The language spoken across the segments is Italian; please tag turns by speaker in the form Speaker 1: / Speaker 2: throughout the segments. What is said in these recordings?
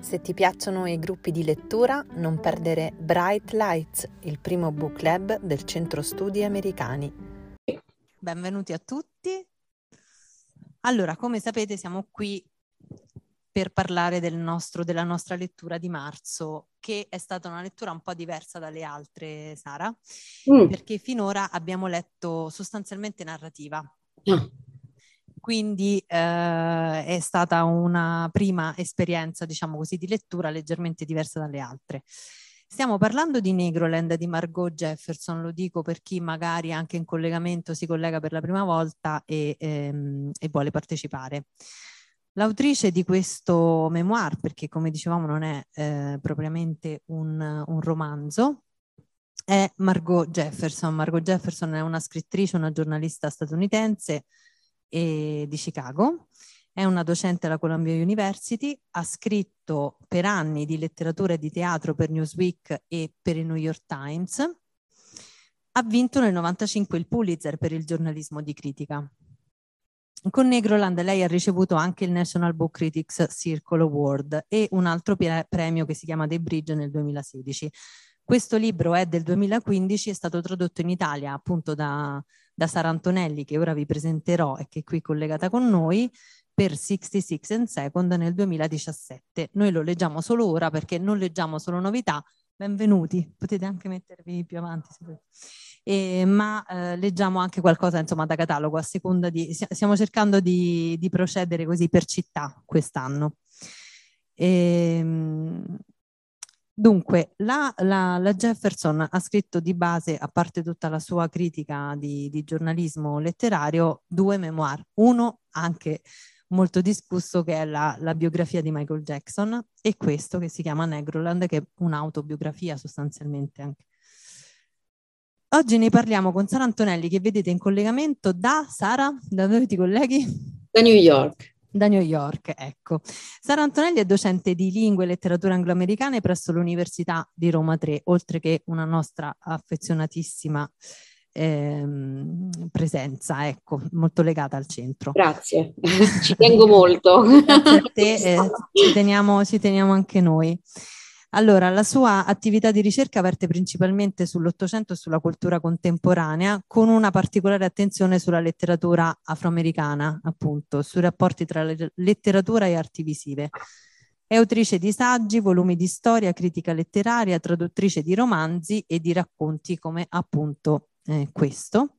Speaker 1: Se ti piacciono i gruppi di lettura, non perdere Bright Lights, il primo book club del Centro Studi Americani.
Speaker 2: Benvenuti a tutti. Allora, come sapete, siamo qui per parlare del nostro, della nostra lettura di marzo, che è stata una lettura un po' diversa dalle altre, Sara, mm. perché finora abbiamo letto sostanzialmente narrativa. Mm quindi eh, è stata una prima esperienza, diciamo così, di lettura leggermente diversa dalle altre. Stiamo parlando di Negroland di Margot Jefferson, lo dico per chi magari anche in collegamento si collega per la prima volta e, ehm, e vuole partecipare. L'autrice di questo memoir, perché come dicevamo non è eh, propriamente un, un romanzo, è Margot Jefferson. Margot Jefferson è una scrittrice, una giornalista statunitense e, di Chicago. È una docente alla Columbia University, ha scritto per anni di letteratura e di teatro per Newsweek e per il New York Times. Ha vinto nel 1995 il Pulitzer per il giornalismo di critica. Con Negroland lei ha ricevuto anche il National Book Critics Circle Award e un altro premio che si chiama The Bridge nel 2016. Questo libro è del 2015, è stato tradotto in Italia appunto da, da Sara Antonelli, che ora vi presenterò e che è qui collegata con noi, per 66 and Second nel 2017. Noi lo leggiamo solo ora perché non leggiamo solo novità. Benvenuti, potete anche mettervi più avanti. Eh, ma eh, leggiamo anche qualcosa insomma da catalogo a seconda di stiamo cercando di, di procedere così per città quest'anno e, ehm, Dunque, la, la, la, Jefferson ha scritto di base, a parte tutta la sua critica di, di, giornalismo letterario, due memoir. Uno anche molto discusso che è la, la, biografia di Michael Jackson e questo che si chiama Negroland, che è un'autobiografia sostanzialmente anche. Oggi ne parliamo con Sara Antonelli che vedete in collegamento da Sara, da dove ti colleghi?
Speaker 3: Da New York.
Speaker 2: Da New York, ecco. Sara Antonelli è docente di lingue e letteratura angloamericane presso l'Università di Roma 3, oltre che una nostra affezionatissima ehm, presenza, ecco, molto legata al centro.
Speaker 3: Grazie, ci tengo molto.
Speaker 2: Grazie a te, eh, ci, teniamo, ci teniamo anche noi. Allora, la sua attività di ricerca verte principalmente sull'Ottocento e sulla cultura contemporanea, con una particolare attenzione sulla letteratura afroamericana, appunto, sui rapporti tra letteratura e arti visive. È autrice di saggi, volumi di storia, critica letteraria, traduttrice di romanzi e di racconti come appunto eh, questo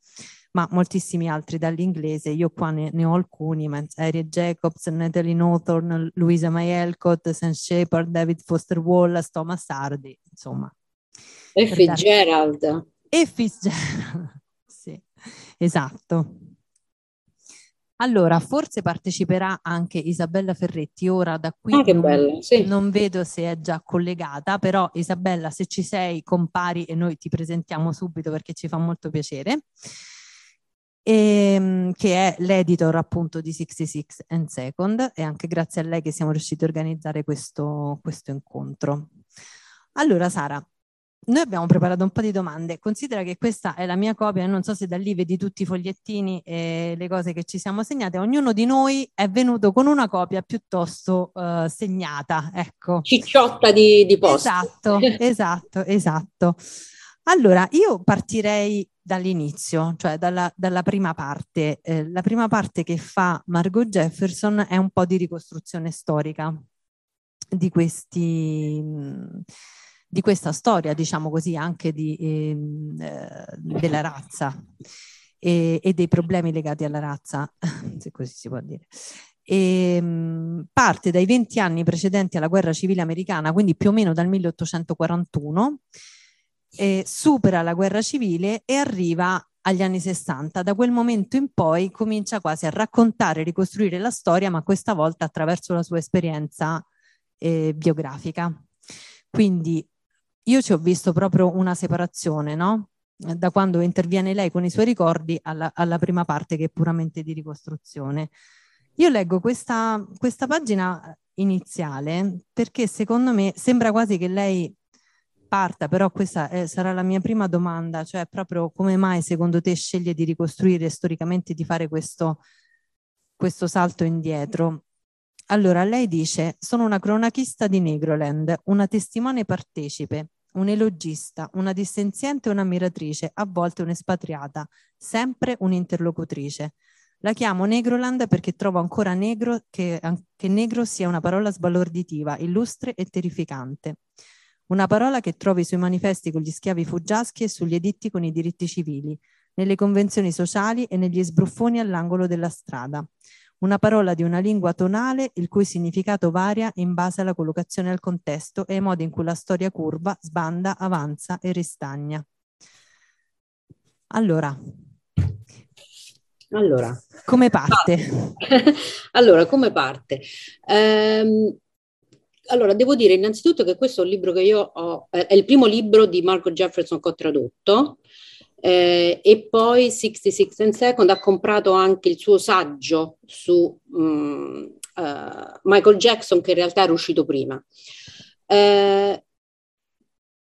Speaker 2: ma moltissimi altri dall'inglese. Io qua ne, ne ho alcuni, Harriet Jacobs, Natalie Northorn, Louisa May Alcott, Sam Shepard, David Foster Wallace, Thomas Hardy, insomma.
Speaker 3: E Fitzgerald.
Speaker 2: E Fitzgerald, sì, esatto. Allora, forse parteciperà anche Isabella Ferretti. Ora da qui
Speaker 3: ah, non, sì.
Speaker 2: non, vedo se è già collegata, però Isabella, se ci sei, compari e noi ti presentiamo subito perché ci fa molto piacere e, ehm, che è l'editor appunto di 66 and Second e anche grazie a lei che siamo riusciti a organizzare questo, questo incontro. Allora Sara, noi abbiamo preparato un po' di domande. Considera che questa è la mia copia, non so se da lì vedi tutti i fogliettini e le cose che ci siamo segnate. Ognuno di noi è venuto con una copia piuttosto uh, segnata, ecco.
Speaker 3: Cicciotta di, di post.
Speaker 2: Esatto, esatto, esatto. Allora, io partirei dall'inizio, cioè dalla, dalla prima parte. Eh, la prima parte che fa Margot Jefferson è un po' di ricostruzione storica di questi di questa storia, diciamo così, anche di, ehm, eh, della razza e, e, dei problemi legati alla razza, se così si può dire. E, ehm, parte dai 20 anni precedenti alla guerra civile americana, quindi più o meno dal 1841, eh, supera la guerra civile e arriva agli anni 60. Da quel momento in poi comincia quasi a raccontare ricostruire la storia, ma questa volta attraverso la sua esperienza eh, biografica. Quindi io ci ho visto proprio una separazione, no? Da quando interviene lei con i suoi ricordi alla, alla prima parte che è puramente di ricostruzione. Io leggo questa, questa pagina iniziale perché secondo me sembra quasi che lei parta, però questa è, sarà la mia prima domanda, cioè proprio come mai secondo te sceglie di ricostruire storicamente, di fare questo, questo salto indietro? allora, lei dice, sono una cronachista di Negroland, una testimone partecipe, un elogista, una dissenziente un'ammiratrice, a volte un'espatriata, sempre un'interlocutrice. La chiamo Negroland perché trovo ancora negro che, che negro sia una parola sbalorditiva, illustre e terrificante. Una parola che trovi sui manifesti con gli schiavi fuggiaschi e sugli editti con i diritti civili, nelle convenzioni sociali e negli sbruffoni all'angolo della strada. Una parola di una lingua tonale il cui significato varia in base alla collocazione al contesto e ai modi in cui la storia curva, sbanda, avanza e ristagna. Allora,
Speaker 3: allora,
Speaker 2: come parte?
Speaker 3: allora, come parte? Um, allora, devo dire innanzitutto che questo è un libro che io ho, è il primo libro di Marco Jefferson che ho tradotto eh, e poi 66 and Second ha comprato anche il suo saggio su um, uh, Michael Jackson che in realtà era uscito prima. Eh,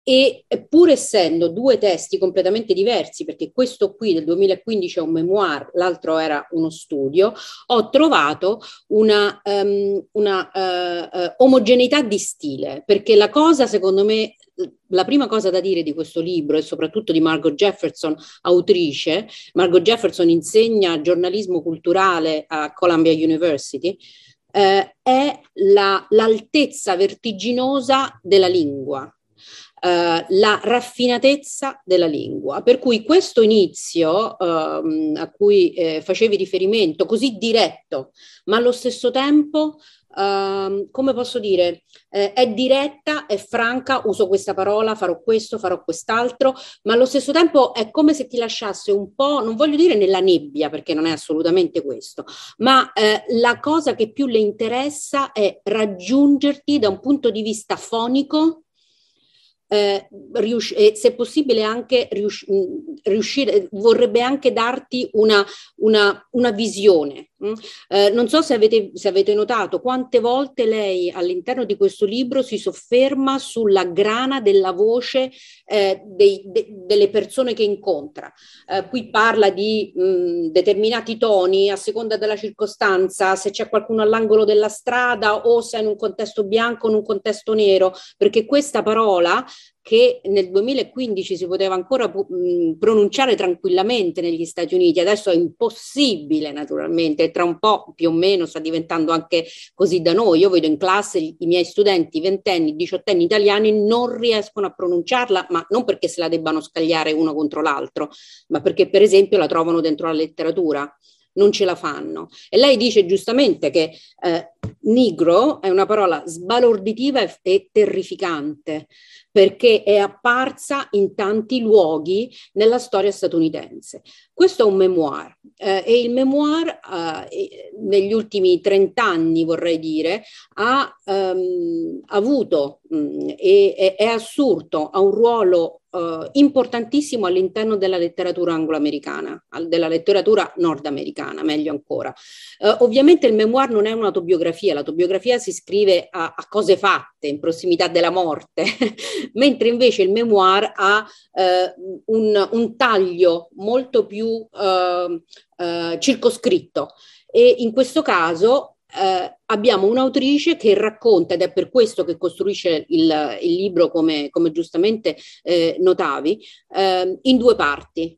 Speaker 3: e pur essendo due testi completamente diversi, perché questo qui del 2015 è un memoir, l'altro era uno studio, ho trovato una, um, una uh, uh, omogeneità di stile, perché la cosa secondo me la prima cosa da dire di questo libro e soprattutto di Margot Jefferson, autrice, Margot Jefferson insegna giornalismo culturale a Columbia University, eh, è la, l'altezza vertiginosa della lingua. Uh, la raffinatezza della lingua. Per cui questo inizio uh, a cui eh, facevi riferimento, così diretto, ma allo stesso tempo uh, come posso dire, eh, è diretta, è franca, uso questa parola, farò questo, farò quest'altro, ma allo stesso tempo è come se ti lasciasse un po', non voglio dire nella nebbia, perché non è assolutamente questo, ma eh, la cosa che più le interessa è raggiungerti da un punto di vista fonico eh, rius- e se possibile anche rius- riuscire, vorrebbe anche darti una, una, una visione. Mm? Eh, non so se avete, se avete, notato quante volte lei all'interno di questo libro si sofferma sulla grana della voce eh, dei, de, delle persone che incontra. Eh, qui parla di mh, mm, determinati toni a seconda della circostanza, se c'è qualcuno all'angolo della strada o se è in un contesto bianco o in un contesto nero, perché questa parola che nel 2015 si poteva ancora pronunciare tranquillamente negli Stati Uniti, adesso è impossibile naturalmente, tra un po' più o meno sta diventando anche così da noi. Io vedo in classe i miei studenti ventenni, diciottenni italiani non riescono a pronunciarla, ma non perché se la debbano scagliare uno contro l'altro, ma perché per esempio la trovano dentro la letteratura non ce la fanno. E lei dice giustamente che eh, nigro è una parola sbalorditiva e, e terrificante perché è apparsa in tanti luoghi nella storia statunitense. Questo è un memoir eh, e il memoir eh, negli ultimi 30 anni, vorrei dire, ha um, avuto mh, mm, e è assurdo, ha un ruolo uh, importantissimo all'interno della letteratura angloamericana, della letteratura nordamericana, meglio ancora. Uh, ovviamente il memoir non è un'autobiografia, l'autobiografia si scrive a, a cose fatte, in prossimità della morte, mentre invece il memoir ha uh, un, un, taglio molto più uh, uh, circoscritto e in questo caso eh, abbiamo un'autrice che racconta, ed è per questo che costruisce il, il libro, come, come giustamente eh, notavi, eh, in due parti.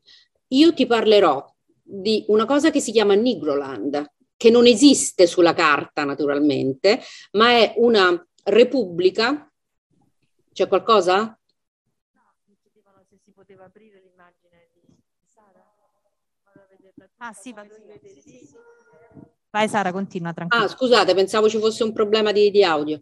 Speaker 3: Io ti parlerò di una cosa che si chiama Nigroland, che non esiste sulla carta naturalmente, ma è una repubblica. C'è qualcosa? poteva aprire l'immagine di Sara?
Speaker 2: Ah sì, vado a vedere. Vai Sara, continua tranquilla.
Speaker 3: Ah, scusate, pensavo ci fosse un problema di, di audio.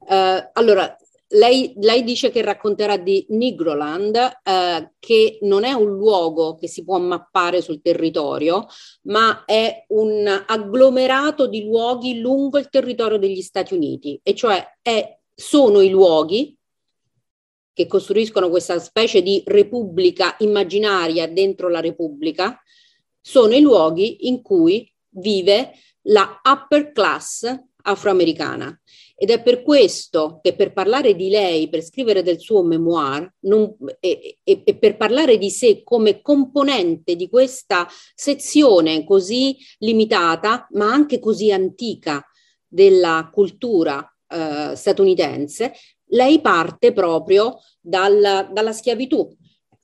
Speaker 3: Uh, allora, lei, lei, dice che racconterà di Nigroland, uh, che non è un luogo che si può mappare sul territorio, ma è un agglomerato di luoghi lungo il territorio degli Stati Uniti, e cioè è, sono i luoghi che costruiscono questa specie di repubblica immaginaria dentro la repubblica, sono i luoghi in cui vive la upper class afroamericana. Ed è per questo che per parlare di lei, per scrivere del suo memoir non, e, e, e, per parlare di sé come componente di questa sezione così limitata, ma anche così antica della cultura eh, statunitense, lei parte proprio dal, dalla schiavitù,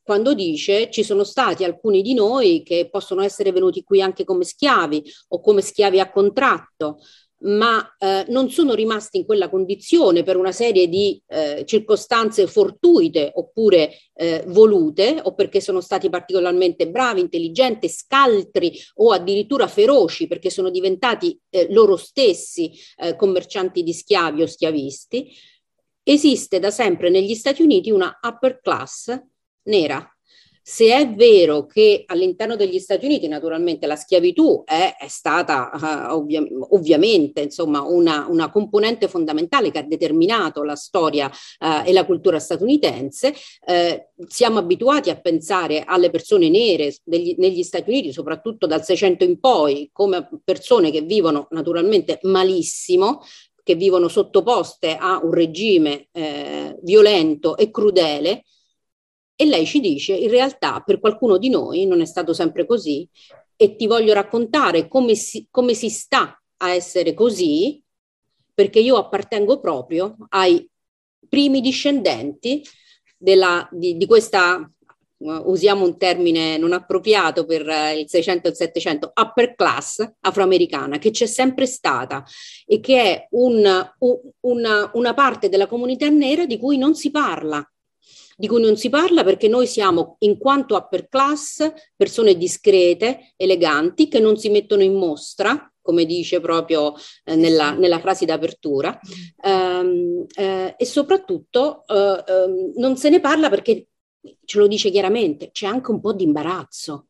Speaker 3: quando dice ci sono stati alcuni di noi che possono essere venuti qui anche come schiavi o come schiavi a contratto, ma eh, non sono rimasti in quella condizione per una serie di eh, circostanze fortuite oppure eh, volute o perché sono stati particolarmente bravi, intelligenti, scaltri o addirittura feroci perché sono diventati eh, loro stessi eh, commercianti di schiavi o schiavisti. Esiste da sempre negli Stati Uniti una upper class nera se è vero che all'interno degli Stati Uniti naturalmente la schiavitù è, è stata uh, ovvia, ovviamente insomma, una, una, componente fondamentale che ha determinato la storia uh, e la cultura statunitense, uh, siamo abituati a pensare alle persone nere degli, negli Stati Uniti, soprattutto dal 600 in poi, come persone che vivono naturalmente malissimo, che vivono sottoposte a un regime eh, violento e crudele e lei ci dice, in realtà per qualcuno di noi non è stato sempre così. E ti voglio raccontare come si, come si sta a essere così, perché io appartengo proprio ai primi discendenti della, di, di questa usiamo un termine non appropriato per il 600 e il 700, upper class afroamericana, che c'è sempre stata e che è un, una, una parte della comunità nera di cui non si parla di cui non si parla perché noi siamo, in quanto upper class, persone discrete, eleganti, che non si mettono in mostra, come dice proprio eh, nella, nella, frase d'apertura, um, eh, e soprattutto eh, ehm, non se ne parla perché ce lo dice chiaramente, c'è anche un po' di imbarazzo.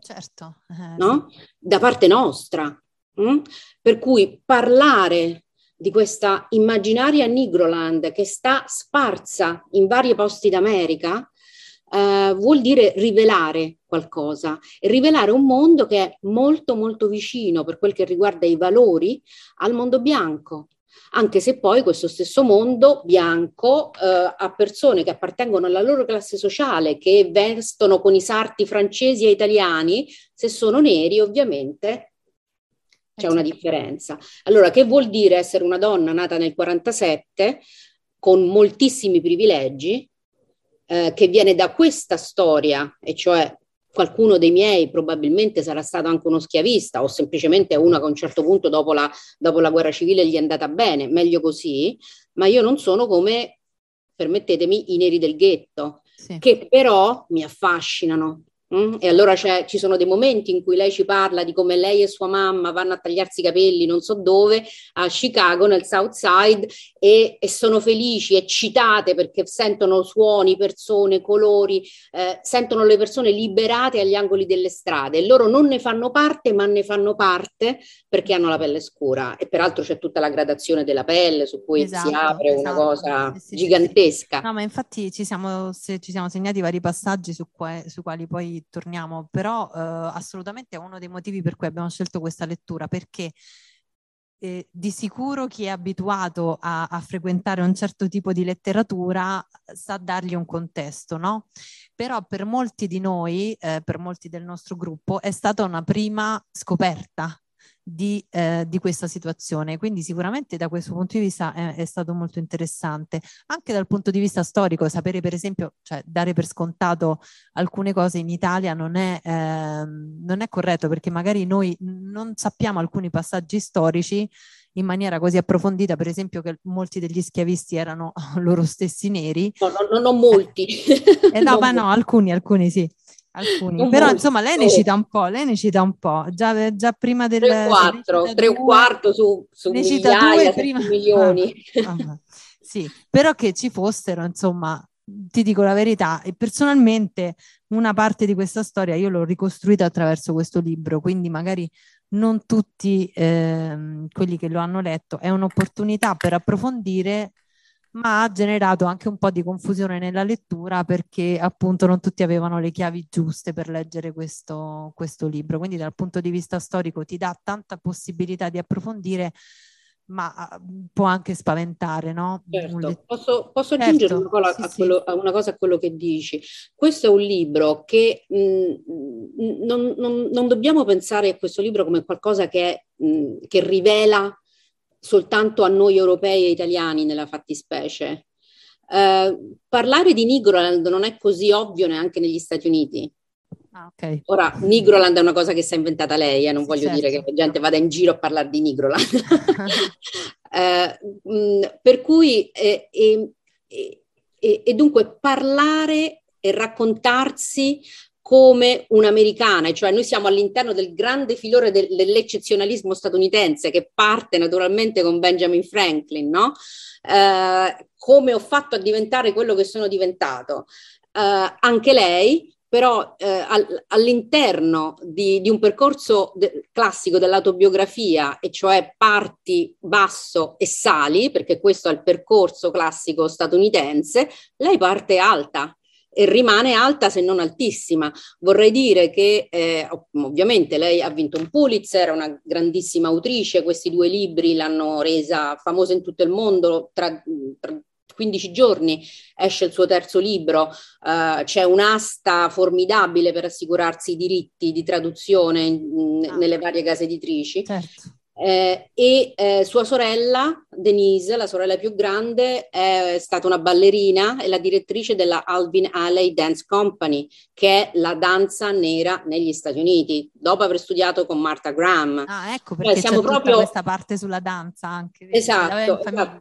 Speaker 2: Certo.
Speaker 3: Eh, no? Da parte nostra. Mm? Per cui parlare di questa immaginaria Nigroland che sta sparsa in vari posti d'America, eh, vuol dire rivelare qualcosa rivelare un mondo che è molto molto vicino per quel che riguarda i valori al mondo bianco. Anche se poi questo stesso mondo bianco eh, ha persone che appartengono alla loro classe sociale, che vestono con i sarti francesi e italiani, se sono neri ovviamente c'è una differenza. Allora, che vuol dire essere una donna nata nel 47 con moltissimi privilegi, eh, che viene da questa storia, e cioè qualcuno dei miei probabilmente sarà stato anche uno schiavista o semplicemente uno che a un certo punto dopo la, dopo la guerra civile gli è andata bene, meglio così, ma io non sono come, permettetemi, i neri del ghetto, sì. che però mi affascinano, Mm? E allora ci sono dei momenti in cui lei ci parla di come lei e sua mamma vanno a tagliarsi i capelli non so dove, a Chicago, nel South Side, e, e sono felici, eccitate perché sentono suoni, persone, colori, eh, sentono le persone liberate agli angoli delle strade. Loro non ne fanno parte, ma ne fanno parte perché hanno la pelle scura. E peraltro c'è tutta la gradazione della pelle su cui esatto, si apre esatto. una cosa sì, sì, gigantesca.
Speaker 2: No, ma infatti ci siamo, ci siamo segnati vari passaggi su, que- su quali poi torniamo, però eh, assolutamente è uno dei motivi per cui abbiamo scelto questa lettura, perché eh, di sicuro chi è abituato a, a, frequentare un certo tipo di letteratura sa dargli un contesto, no? Però per molti di noi, eh, per molti del nostro gruppo, è stata una prima scoperta di, eh, di, questa situazione. Quindi sicuramente da questo punto di vista è, è, stato molto interessante. Anche dal punto di vista storico, sapere per esempio, cioè dare per scontato alcune cose in Italia non è, eh, non è corretto perché magari noi non sappiamo alcuni passaggi storici in maniera così approfondita, per esempio che molti degli schiavisti erano loro stessi neri.
Speaker 3: No, no, non molti.
Speaker 2: Eh, no, ma no, alcuni, alcuni sì alcuni. Però insomma lei ne cita un po', lei ne cita un po'. Già, già prima del...
Speaker 3: 3 4, 3 quarto su, su ne cita due prima... milioni.
Speaker 2: Ah, ah, sì, però che ci fossero, insomma, ti dico la verità, e personalmente una parte di questa storia io l'ho ricostruita attraverso questo libro, quindi magari non tutti eh, quelli che lo hanno letto, è un'opportunità per approfondire ma ha generato anche un po' di confusione nella lettura perché appunto non tutti avevano le chiavi giuste per leggere questo, questo libro. Quindi dal punto di vista storico ti dà tanta possibilità di approfondire, ma ah, può anche spaventare, no?
Speaker 3: Certo. Posso, posso certo. aggiungere una, cosa, sì, a quello, sì. una cosa, a quello, che dici? Questo è un libro che mh, mm, non, non, non, dobbiamo pensare a questo libro come qualcosa che, mh, che rivela soltanto a noi europei e italiani nella fattispecie. Eh, parlare di Nigroland non è così ovvio neanche negli Stati Uniti. Ah, okay. Ora, Nigroland è una cosa che si è inventata lei, eh, non sì, voglio certo. dire che la gente vada in giro a parlare di Nigroland. eh, mh, per cui, eh, e, e dunque, parlare e raccontarsi come un'americana, cioè noi siamo all'interno del grande filore del, dell'eccezionalismo statunitense che parte naturalmente con Benjamin Franklin, no? Eh, come ho fatto a diventare quello che sono diventato. Eh, anche lei, però eh, all, all'interno di, di, un percorso de- classico dell'autobiografia, e cioè parti basso e sali, perché questo è il percorso classico statunitense, lei parte alta rimane alta se non altissima. Vorrei dire che eh, ovviamente lei ha vinto un Pulitzer, è una grandissima autrice, questi due libri l'hanno resa famosa in tutto il mondo, tra, tra 15 giorni esce il suo terzo libro, uh, c'è un'asta formidabile per assicurarsi i diritti di traduzione in, ah. nelle varie case editrici. Certo. Eh, e eh, sua sorella, Denise, la sorella più grande, è stata una ballerina e la direttrice della Alvin Alley Dance Company, che è la danza nera negli Stati Uniti, dopo aver studiato con Martha Graham.
Speaker 2: Ah, ecco perché cioè, siamo proprio questa parte sulla danza anche.
Speaker 3: Esatto, esatto.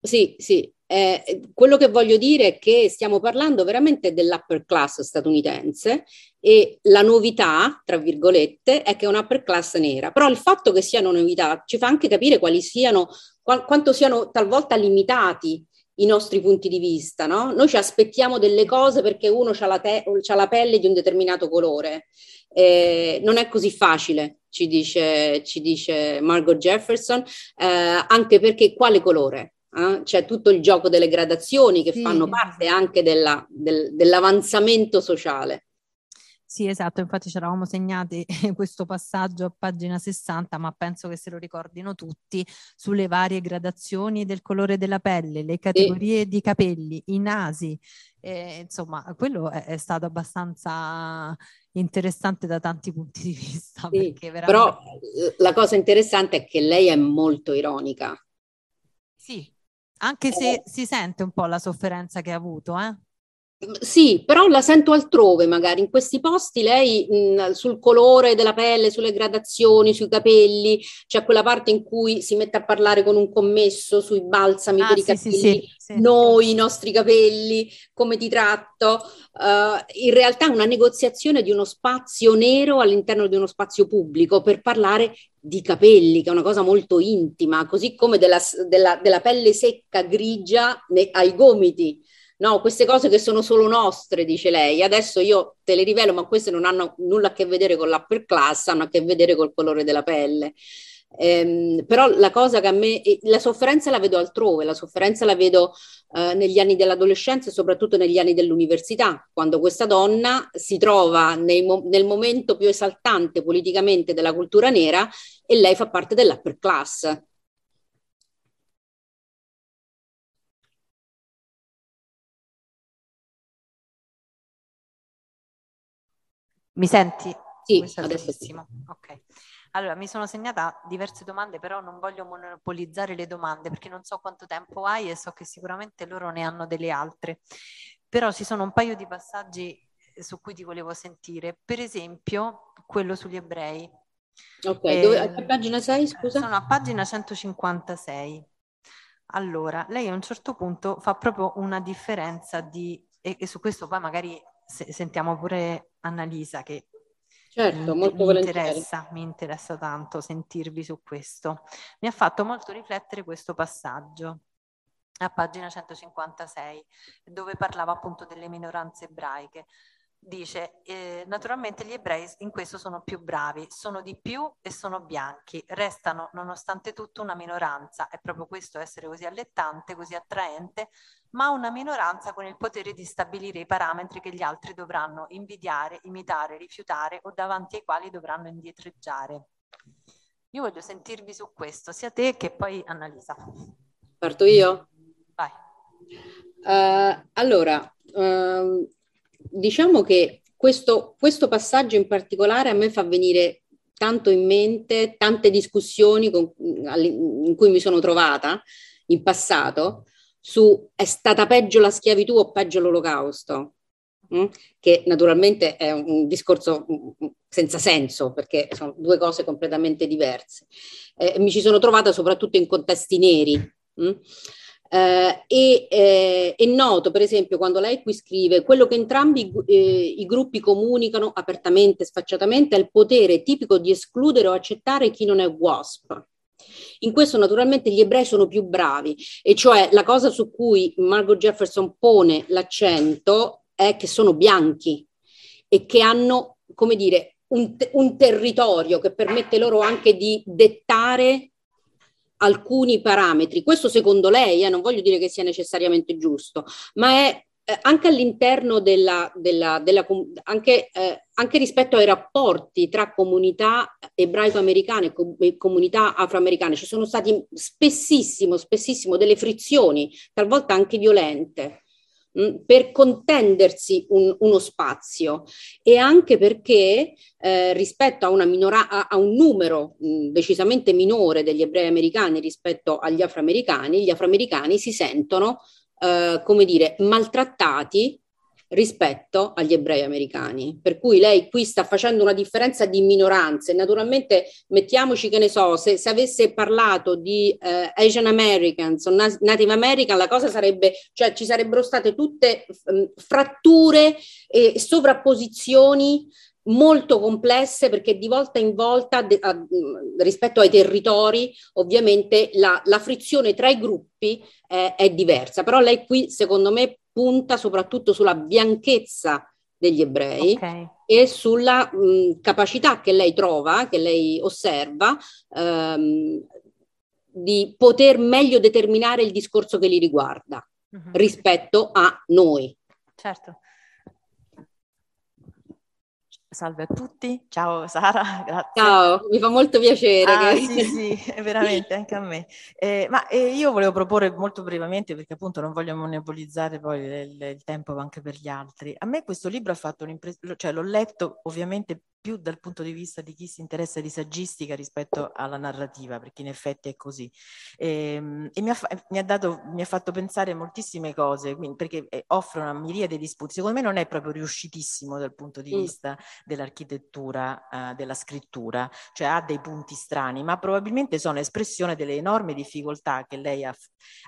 Speaker 3: Sì, sì, eh, quello che voglio dire è che stiamo parlando veramente dell'upper class statunitense e la novità, tra virgolette, è che è un'upper class nera. Però il fatto che siano novità ci fa anche capire quali siano, qu- quanto siano talvolta limitati i nostri punti di vista, no? Noi ci aspettiamo delle cose perché uno ha la, te- la pelle di un determinato colore. Eh, non è così facile, ci dice, ci dice Margot Jefferson, eh, anche perché quale colore? Eh? c'è tutto il gioco delle gradazioni che sì, fanno parte anche della, del, dell'avanzamento sociale.
Speaker 2: Sì, esatto, infatti ci eravamo segnati questo passaggio a pagina 60, ma penso che se lo ricordino tutti, sulle varie gradazioni del colore della pelle, le categorie sì. di capelli, i nasi, eh, insomma, quello è, è, stato abbastanza interessante da tanti punti di vista.
Speaker 3: Sì, veramente... Però la cosa interessante è che lei è molto ironica.
Speaker 2: Sì, anche se eh. si sente un po' la sofferenza che ha avuto, eh?
Speaker 3: Sì, però la sento altrove, magari. In questi posti lei mh, sul colore della pelle, sulle gradazioni, sui capelli, c'è quella parte in cui si mette a parlare con un commesso sui balsami ah, per sì, i capelli, sì, sì, noi, i nostri capelli, come ti tratto. Uh, in realtà è una negoziazione di uno spazio nero all'interno di uno spazio pubblico per parlare di capelli, che è una cosa molto intima, così come della, della, della pelle secca grigia ne, ai gomiti no, queste cose che sono solo nostre, dice lei, adesso io te le rivelo, ma queste non hanno nulla a che vedere con l'upper class, hanno a che vedere col colore della pelle. Ehm, però la cosa che a me, la sofferenza la vedo altrove, la sofferenza la vedo eh, negli anni dell'adolescenza e soprattutto negli anni dell'università, quando questa donna si trova nei, nel momento più esaltante politicamente della cultura nera e lei fa parte dell'upper class.
Speaker 2: Mi senti?
Speaker 3: Sì, adesso sì.
Speaker 2: Ok. Allora, mi sono segnata diverse domande, però non voglio monopolizzare le domande perché non so quanto tempo hai e so che sicuramente loro ne hanno delle altre. Però ci sono un paio di passaggi eh, su cui ti volevo sentire. Per esempio, quello sugli ebrei.
Speaker 3: Ok, eh, dove, a pagina sei, scusa?
Speaker 2: Sono a pagina 156. Allora, lei a un certo punto fa proprio una differenza di, e, e su questo poi magari se, sentiamo pure Annalisa che
Speaker 3: certo, mi,
Speaker 2: mi interessa, mi interessa tanto sentirvi su questo. Mi ha fatto molto riflettere questo passaggio a pagina 156 dove parlava appunto delle minoranze ebraiche dice eh, naturalmente gli ebrei in questo sono più bravi, sono di più e sono bianchi, restano nonostante tutto una minoranza, è proprio questo essere così allettante, così attraente, ma una minoranza con il potere di stabilire i parametri che gli altri dovranno invidiare, imitare, rifiutare o davanti ai quali dovranno indietreggiare. Io voglio sentirvi su questo, sia te che poi Annalisa.
Speaker 3: Parto io?
Speaker 2: Vai.
Speaker 3: Uh, allora, uh, diciamo che questo, questo passaggio in particolare a me fa venire tanto in mente tante discussioni con, in cui mi sono trovata in passato su è stata peggio la schiavitù o peggio l'olocausto, mm? che naturalmente è un discorso mm, mm, senza senso perché sono due cose completamente diverse. Eh, mi ci sono trovata soprattutto in contesti neri. Mm? Eh, e eh, è noto, per esempio, quando lei qui scrive quello che entrambi eh, i gruppi comunicano apertamente, sfacciatamente, è il potere tipico di escludere o accettare chi non è WASP. In questo naturalmente gli ebrei sono più bravi, e cioè la cosa su cui Margot Jefferson pone l'accento è che sono bianchi e che hanno, come dire, un, un territorio che permette loro anche di dettare alcuni parametri. Questo secondo lei, eh, non voglio dire che sia necessariamente giusto, ma è eh, anche all'interno della, della, della anche, eh, anche, rispetto ai rapporti tra comunità ebraico-americane e, com- comunità afroamericane ci sono stati spessissimo, spessissimo delle frizioni, talvolta anche violente per contendersi un, uno spazio. E anche perché eh, rispetto a, minora, a, a un numero mh, decisamente minore degli ebrei americani rispetto agli afroamericani, gli afroamericani si sentono, eh, come dire, maltrattati rispetto agli ebrei americani. Per cui lei qui sta facendo una differenza di minoranze. Naturalmente mettiamoci che ne so, se, se avesse parlato di eh, Asian Americans o Native American, la cosa sarebbe, cioè ci sarebbero state tutte um, fratture e sovrapposizioni molto complesse perché di volta in volta de, a, rispetto ai territori ovviamente la, la frizione tra i gruppi è, è diversa però lei qui secondo me punta soprattutto sulla bianchezza degli ebrei okay. e sulla mh, capacità che lei trova, che lei osserva, ehm, di poter meglio determinare il discorso che li riguarda uh-huh. rispetto a noi.
Speaker 4: Certo. Salve a tutti, ciao Sara, grazie.
Speaker 3: Ciao, mi fa molto piacere.
Speaker 4: Ah, che... Sì, sì, veramente, anche a me. Eh, ma eh, io volevo proporre molto brevemente, perché appunto non voglio monopolizzare poi il, il, tempo anche per gli altri. A me questo libro ha fatto un'impressione, cioè l'ho letto ovviamente più dal punto di vista di chi si interessa di saggistica rispetto alla narrativa, perché in effetti è così. E, ehm, e mi, ha, mi, ha dato, mi, ha, fatto pensare moltissime cose, quindi, perché eh, offre una miriade di spunti. Secondo me non è proprio riuscitissimo dal punto di vista dell'architettura, uh, della scrittura, cioè ha dei punti strani, ma probabilmente sono espressione delle enormi difficoltà che lei ha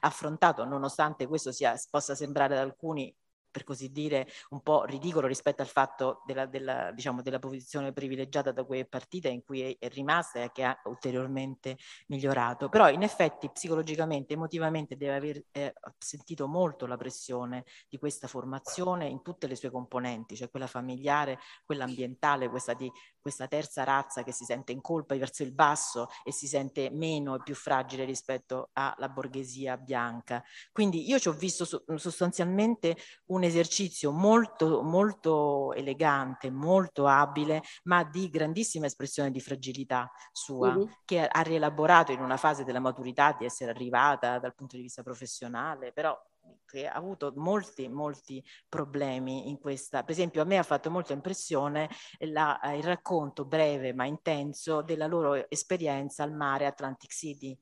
Speaker 4: affrontato, nonostante questo sia, possa sembrare ad alcuni per così dire, un po' ridicolo rispetto al fatto della, della, diciamo, della posizione privilegiata da cui è partita, in cui è, è, rimasta e che ha ulteriormente migliorato. Però in effetti psicologicamente, emotivamente deve aver eh, sentito molto la pressione di questa formazione in tutte le sue componenti, cioè quella familiare, quella ambientale, questa di questa terza razza che si sente in colpa verso il basso e si sente meno e più fragile rispetto alla borghesia bianca. Quindi io ci ho visto sostanzialmente un esercizio molto, molto elegante, molto abile, ma di grandissima espressione di fragilità sua, mm-hmm. che ha rielaborato in una fase della maturità di essere arrivata dal punto di vista professionale, però che ha avuto molti, molti problemi in questa. Per esempio, a me ha fatto molta impressione la, il racconto breve ma intenso della loro esperienza al mare Atlantic City.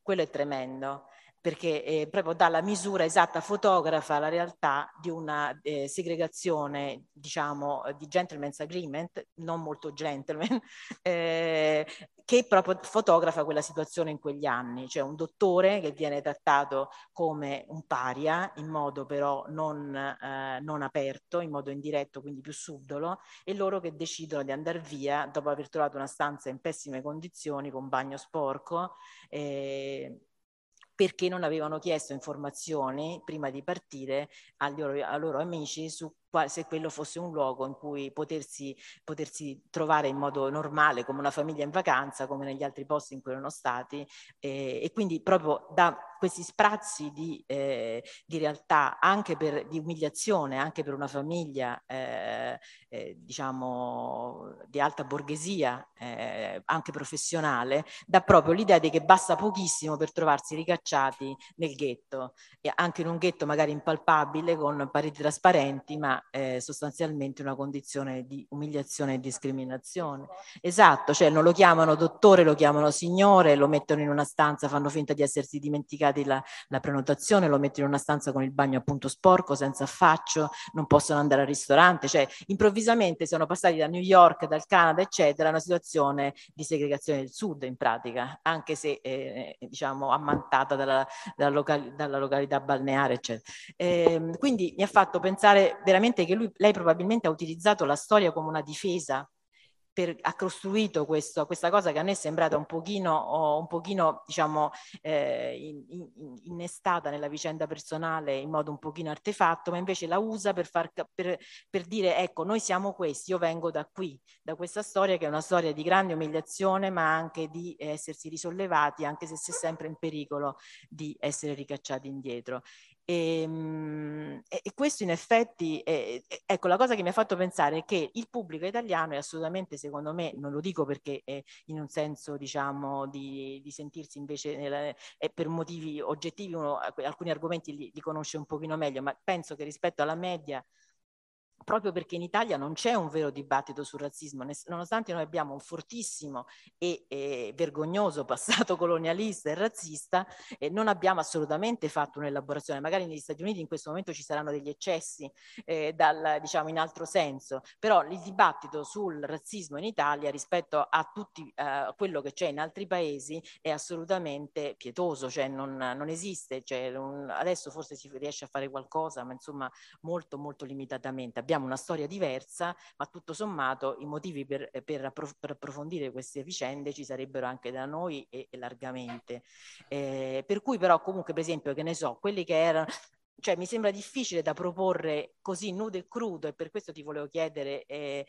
Speaker 4: Quello è tremendo perché eh, proprio dà la misura esatta, fotografa la realtà di una eh, segregazione, diciamo, di gentleman's agreement, non molto gentleman, eh, che proprio fotografa quella situazione in quegli anni, cioè un dottore che viene trattato come un paria, in modo però non, eh, non aperto, in modo indiretto, quindi più subdolo, e loro che decidono di andare via dopo aver trovato una stanza in pessime condizioni, con bagno sporco, eh, perché non avevano chiesto informazioni prima di partire agli ai loro amici su se quello fosse un luogo in cui potersi, potersi, trovare in modo normale come una famiglia in vacanza, come negli altri posti in cui erano stati eh, e quindi proprio da questi sprazzi di, eh, di, realtà, anche per, di umiliazione, anche per una famiglia eh, eh diciamo di alta borghesia, eh, anche professionale, dà proprio l'idea di che basta pochissimo per trovarsi ricacciati nel ghetto, e anche in un ghetto magari impalpabile con pareti trasparenti, ma eh, sostanzialmente una condizione di umiliazione e discriminazione. Esatto, cioè non lo chiamano dottore, lo chiamano signore, lo mettono in una stanza, fanno finta di essersi dimenticati la, la prenotazione, lo mettono in una stanza con il bagno appunto sporco, senza affaccio, non possono andare al ristorante, cioè improvvisamente sono passati da New York, dal Canada, eccetera, a una situazione di segregazione del sud in pratica, anche se eh, diciamo ammantata dalla, dalla, locali, dalla località balneare, eccetera. Eh, quindi mi ha fatto pensare veramente che lui, lei probabilmente ha utilizzato la storia come una difesa per, ha costruito questo, questa cosa che a me è sembrata un pochino, un pochino diciamo, eh, in, in, innestata nella vicenda personale in modo un pochino artefatto, ma invece la usa per, far, per, per dire ecco noi siamo questi, io vengo da qui, da questa storia che è una storia di grande umiliazione ma anche di essersi risollevati anche se si è sempre in pericolo di essere ricacciati indietro. Ehm, e, e, questo in effetti, è, ecco, la cosa che mi ha fatto pensare è che il pubblico italiano è assolutamente, secondo me, non lo dico perché in un senso, diciamo, di, di sentirsi invece, nella, per motivi oggettivi, uno, alcuni argomenti li, li conosce un pochino meglio, ma penso che rispetto alla media proprio perché in Italia non c'è un vero dibattito sul razzismo, nonostante noi abbiamo un fortissimo e, e vergognoso passato colonialista e razzista, eh, non abbiamo assolutamente fatto un'elaborazione. Magari negli Stati Uniti in questo momento ci saranno degli eccessi eh, dal, diciamo, in altro senso, però il dibattito sul razzismo in Italia rispetto a tutti eh, quello che c'è in altri paesi è assolutamente pietoso, cioè non, non esiste. Cioè un, adesso forse si riesce a fare qualcosa, ma insomma molto molto limitatamente. Abbiamo abbiamo una storia diversa, ma tutto sommato i motivi per, per, approf- per approfondire queste vicende ci sarebbero anche da noi e, e largamente. Eh, per cui però comunque per esempio che ne so, quelli che erano cioè mi sembra difficile da proporre così nudo e crudo e per questo ti volevo chiedere, eh,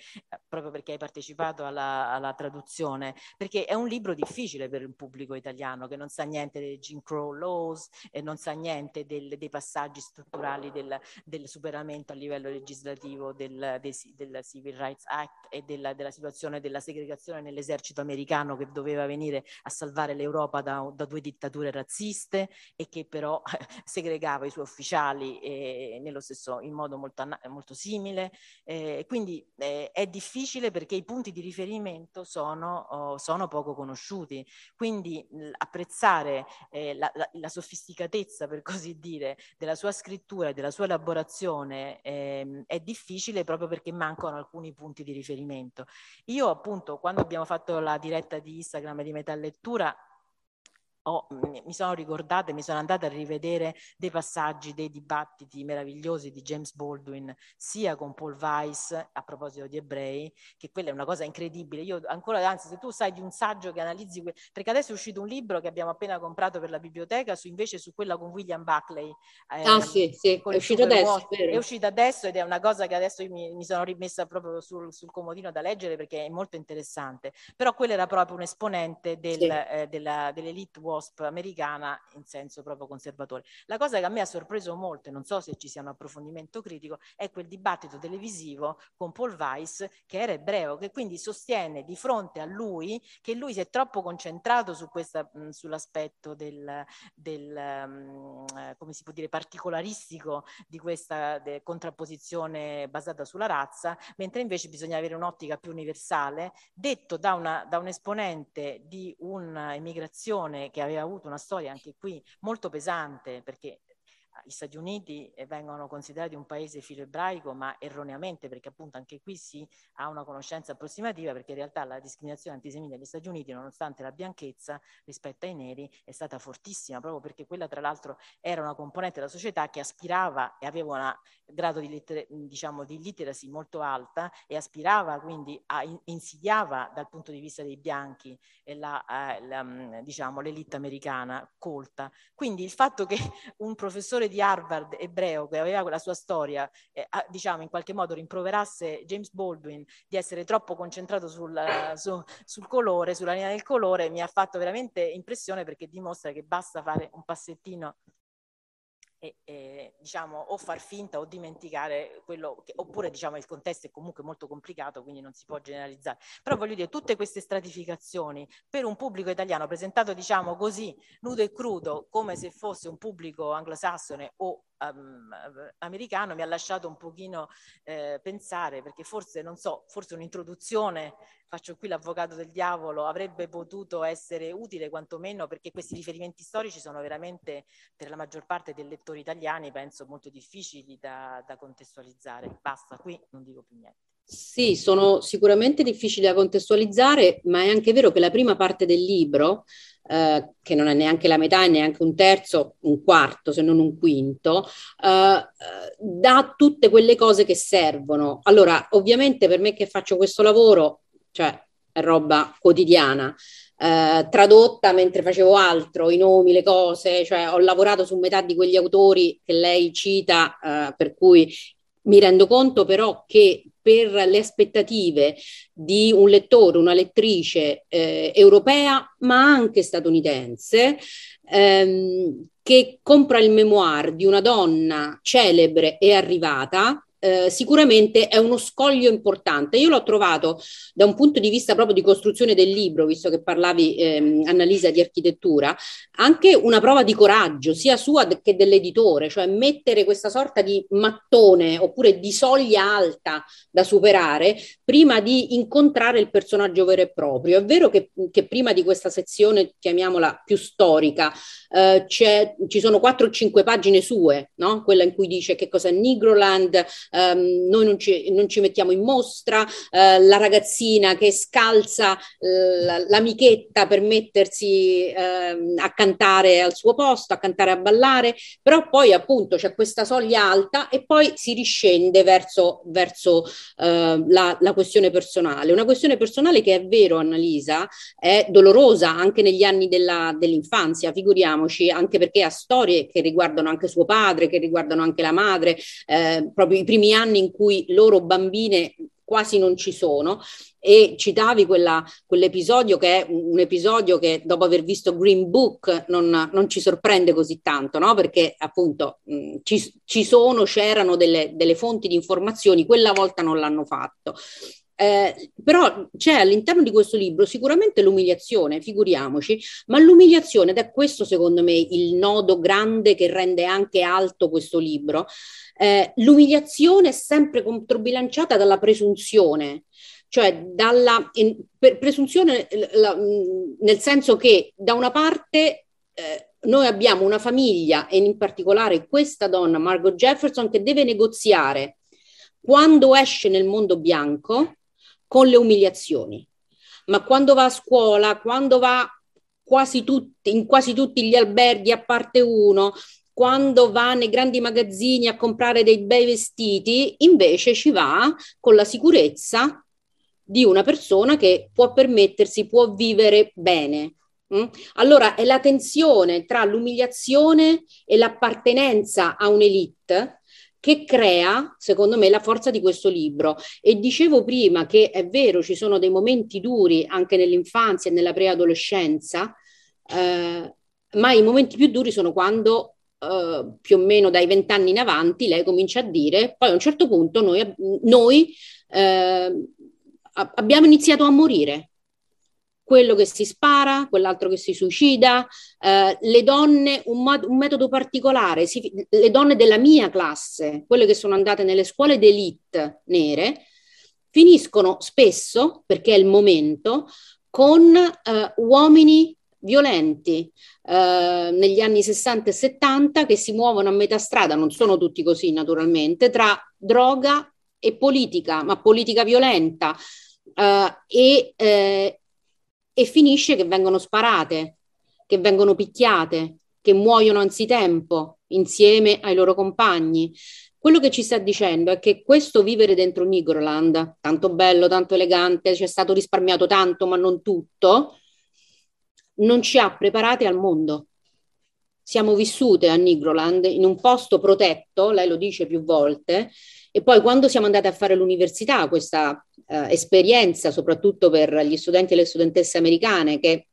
Speaker 4: proprio perché hai partecipato alla, alla, traduzione, perché è un libro difficile per il pubblico italiano che non sa niente dei Jim Crow Laws e non sa niente del, dei passaggi strutturali del, del, superamento a livello legislativo del, del, del Civil Rights Act e della, della, situazione della segregazione nell'esercito americano che doveva venire a salvare l'Europa da, da due dittature razziste e che però segregava i suoi ufficiali sociali eh, stesso, in modo molto, molto simile. Eh, quindi eh, è difficile perché i punti di riferimento sono, oh, sono poco conosciuti. Quindi mh, apprezzare eh, la, la, la, sofisticatezza, per così dire, della sua scrittura e della sua elaborazione ehm, è difficile proprio perché mancano alcuni punti di riferimento. Io appunto quando abbiamo fatto la diretta di Instagram di Metà Lettura ho, mi sono ricordata e mi sono andata a rivedere dei passaggi, dei dibattiti meravigliosi di James Baldwin, sia con Paul Weiss, a proposito di ebrei, che quella è una cosa incredibile. Io ancora, anzi, se tu sai di un saggio che analizzi, perché adesso è uscito un libro che abbiamo appena comprato per la biblioteca, su, invece su quella con William Buckley.
Speaker 3: Eh, ah sì, sì, è uscito adesso.
Speaker 4: È, è uscito adesso ed è una cosa che adesso mi, mi sono rimessa proprio sul, sul, comodino da leggere perché è molto interessante. Però quello era proprio un esponente del, sì. eh, della, dell'elite war WASP americana in senso proprio conservatore. La cosa che a me ha sorpreso molto, e non so se ci sia un approfondimento critico, è quel dibattito televisivo con Paul Weiss, che era ebreo, che quindi sostiene di fronte a lui che lui si è troppo concentrato su questa, mh, sull'aspetto del, del mh, come si può dire, particolaristico di questa de, contrapposizione basata sulla razza, mentre invece bisogna avere un'ottica più universale, detto da, una, da un esponente di un'emigrazione che aveva avuto una storia anche qui molto pesante perché gli Stati Uniti eh, vengono considerati un paese filo-ebraico, ma erroneamente, perché appunto anche qui si ha una conoscenza approssimativa, perché in realtà la discriminazione antisemita negli Stati Uniti, nonostante la bianchezza rispetto ai neri, è stata fortissima, proprio perché quella tra l'altro era una componente della società che aspirava e aveva un grado di, litter- diciamo, di literacy molto alta e aspirava quindi a insidiava dal punto di vista dei bianchi la, eh, la, mm, diciamo, l'elite americana colta. Quindi il fatto che un professore di Harvard ebreo che aveva la sua storia, eh, diciamo in qualche modo rimproverasse James Baldwin di essere troppo concentrato sul, su, sul colore, sulla linea del colore, mi ha fatto veramente impressione perché dimostra che basta fare un passettino e, e, diciamo o far finta o dimenticare quello che, oppure diciamo il contesto è comunque molto complicato quindi non si può generalizzare. Però voglio dire tutte queste stratificazioni per un pubblico italiano presentato diciamo così nudo e crudo come se fosse un pubblico anglosassone o americano mi ha lasciato un pochino eh, pensare, perché forse, non so, forse un'introduzione, faccio qui l'avvocato del diavolo, avrebbe potuto essere utile quantomeno perché questi riferimenti storici sono veramente per la maggior parte dei lettori italiani, penso, molto difficili da, da contestualizzare. Basta, qui non dico più niente.
Speaker 3: Sì, sono sicuramente difficili da contestualizzare, ma è anche vero che la prima parte del libro eh, che non è neanche la metà e neanche un terzo, un quarto se non un quinto, eh, dà tutte quelle cose che servono. Allora, ovviamente per me che faccio questo lavoro, cioè è roba quotidiana. Eh, tradotta mentre facevo altro, i nomi, le cose, cioè ho lavorato su metà di quegli autori che lei cita, eh, per cui mi rendo conto però che per le aspettative di un lettore, una lettrice eh, europea, ma anche statunitense, ehm, che compra il memoir di una donna celebre e arrivata, eh, sicuramente è uno scoglio importante. Io l'ho trovato da un punto di vista proprio di costruzione del libro, visto che parlavi, ehm, Annalisa, di architettura, anche una prova di coraggio, sia sua che dell'editore, cioè mettere questa sorta di mattone oppure di soglia alta da superare prima di incontrare il personaggio vero e proprio. È vero che, che prima di questa sezione, chiamiamola più storica, eh, ci sono quattro o cinque pagine sue, no? quella in cui dice che cosa è Nigroland, ehm, noi non ci, non ci, mettiamo in mostra, eh, la ragazzina che scalza eh, l'amichetta per mettersi ehm, a cantare al suo posto, a cantare a ballare, però poi appunto c'è questa soglia alta e poi si riscende verso, verso eh, la, la questione personale. Una questione personale che è vero, Annalisa, è dolorosa anche negli anni della, dell'infanzia, figuriamoci, anche perché ha storie che riguardano anche suo padre, che riguardano anche la madre, eh, proprio i primi primi anni in cui loro bambine quasi non ci sono e citavi quella, quell'episodio che è un episodio che dopo aver visto Green Book non, non ci sorprende così tanto, no? perché appunto mh, ci, ci, sono, c'erano delle, delle fonti di informazioni, quella volta non l'hanno fatto. Eh, però c'è all'interno di questo libro sicuramente l'umiliazione, figuriamoci, ma l'umiliazione, ed è questo secondo me il nodo grande che rende anche alto questo libro, eh, l'umiliazione è sempre controbilanciata dalla presunzione, cioè dalla in, presunzione la, nel senso che da una parte eh, noi abbiamo una famiglia e in particolare questa donna, Margot Jefferson, che deve negoziare quando esce nel mondo bianco con le umiliazioni. Ma quando va a scuola, quando va quasi tutti, in quasi tutti gli alberghi a parte uno, quando va nei grandi magazzini a comprare dei bei vestiti, invece ci va con la sicurezza di una persona che può permettersi, può vivere bene. Mm? Allora è la tensione tra l'umiliazione e l'appartenenza a un'elite che crea, secondo me, la forza di questo libro. E dicevo prima che è vero, ci sono dei momenti duri anche nell'infanzia e nella preadolescenza, eh, ma i momenti più duri sono quando eh, più o meno dai vent'anni in avanti lei comincia a dire, poi a un certo punto noi, noi eh, abbiamo iniziato a morire, quello che si spara, quell'altro che si suicida, eh, le donne, un, mod- un metodo particolare, si, le donne della mia classe, quelle che sono andate nelle scuole d'elite nere, finiscono spesso, perché è il momento, con eh, uomini violenti eh, negli anni 60 e 70 che si muovono a metà strada, non sono tutti così naturalmente, tra droga e politica, ma politica violenta. Uh, e, eh, e finisce che vengono sparate, che vengono picchiate, che muoiono anzitempo insieme ai loro compagni. Quello che ci sta dicendo è che questo vivere dentro Nigroland, tanto bello, tanto elegante, ci è stato risparmiato tanto, ma non tutto, non ci ha preparati al mondo. Siamo vissute a Nigroland in un posto protetto, lei lo dice più volte, e poi quando siamo andate a fare l'università, questa eh, esperienza, soprattutto per gli studenti e le studentesse americane, che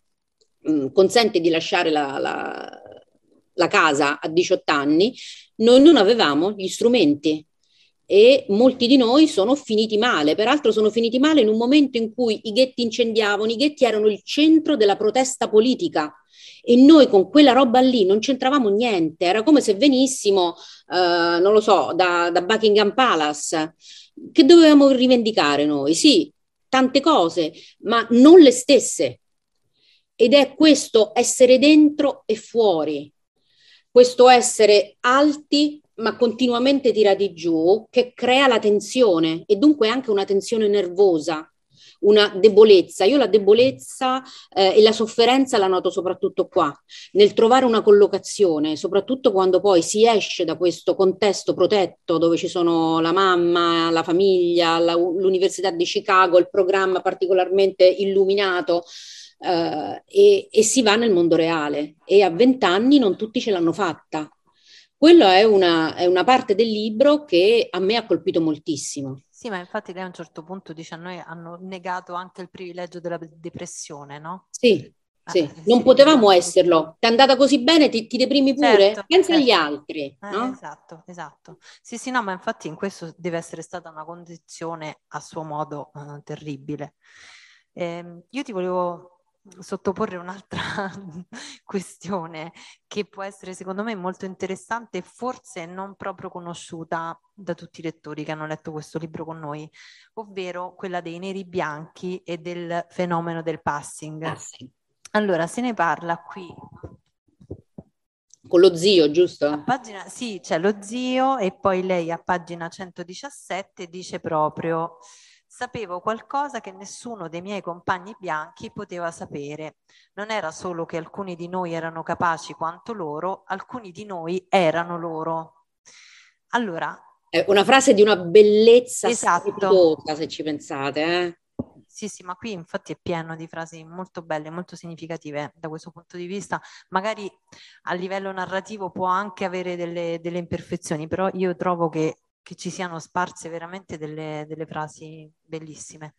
Speaker 3: mh, mm, consente di lasciare la, la, la casa a 18 anni, noi non avevamo gli strumenti e molti di noi sono finiti male. Peraltro sono finiti male in un momento in cui i ghetti incendiavano, i ghetti erano il centro della protesta politica e noi con quella roba lì non c'entravamo niente, era come se venissimo, eh, non lo so, da, da Buckingham Palace. Che dovevamo rivendicare noi? Sì, tante cose, ma non le stesse. Ed è questo essere dentro e fuori, questo essere alti ma continuamente tirati giù che crea la tensione e dunque anche una tensione nervosa una debolezza. Io la debolezza eh, e la sofferenza la noto soprattutto qua, nel trovare una collocazione, soprattutto quando poi si esce da questo contesto protetto dove ci sono la mamma, la famiglia, la, l'Università di Chicago, il programma particolarmente illuminato. Uh, e, e, si va nel mondo reale e a vent'anni non tutti ce l'hanno fatta quella è una, è una parte del libro che a me ha colpito moltissimo.
Speaker 2: Sì, ma infatti lei a un certo punto dice a noi hanno negato anche il privilegio della depressione, no?
Speaker 3: Sì, ah, sì. Eh, non sì, potevamo esserlo. Ti è andata così bene, ti, ti deprimi pure? Certo, Pensa certo. agli altri. Eh, no?
Speaker 2: Esatto, esatto. Sì, sì, no, ma infatti in questo deve essere stata una condizione a suo modo uh, terribile. Eh, io ti volevo sottoporre un'altra questione che può essere secondo me molto interessante e forse non proprio conosciuta da tutti i lettori che hanno letto questo libro con noi, ovvero quella dei neri bianchi e del fenomeno del passing. passing. Allora, se ne parla qui.
Speaker 3: Con lo zio, giusto?
Speaker 2: Pagina, sì, c'è lo zio e poi lei a pagina 117 dice proprio Sapevo qualcosa che nessuno dei miei compagni bianchi poteva sapere. Non era solo che alcuni di noi erano capaci quanto loro, alcuni di noi erano loro. Allora.
Speaker 3: È una frase di una bellezza esatto. se ci pensate. Eh?
Speaker 2: Sì, sì, ma qui infatti è pieno di frasi molto belle, molto significative da questo punto di vista. Magari a livello narrativo può anche avere delle, delle imperfezioni, però io trovo che che ci siano sparse veramente delle, delle frasi bellissime.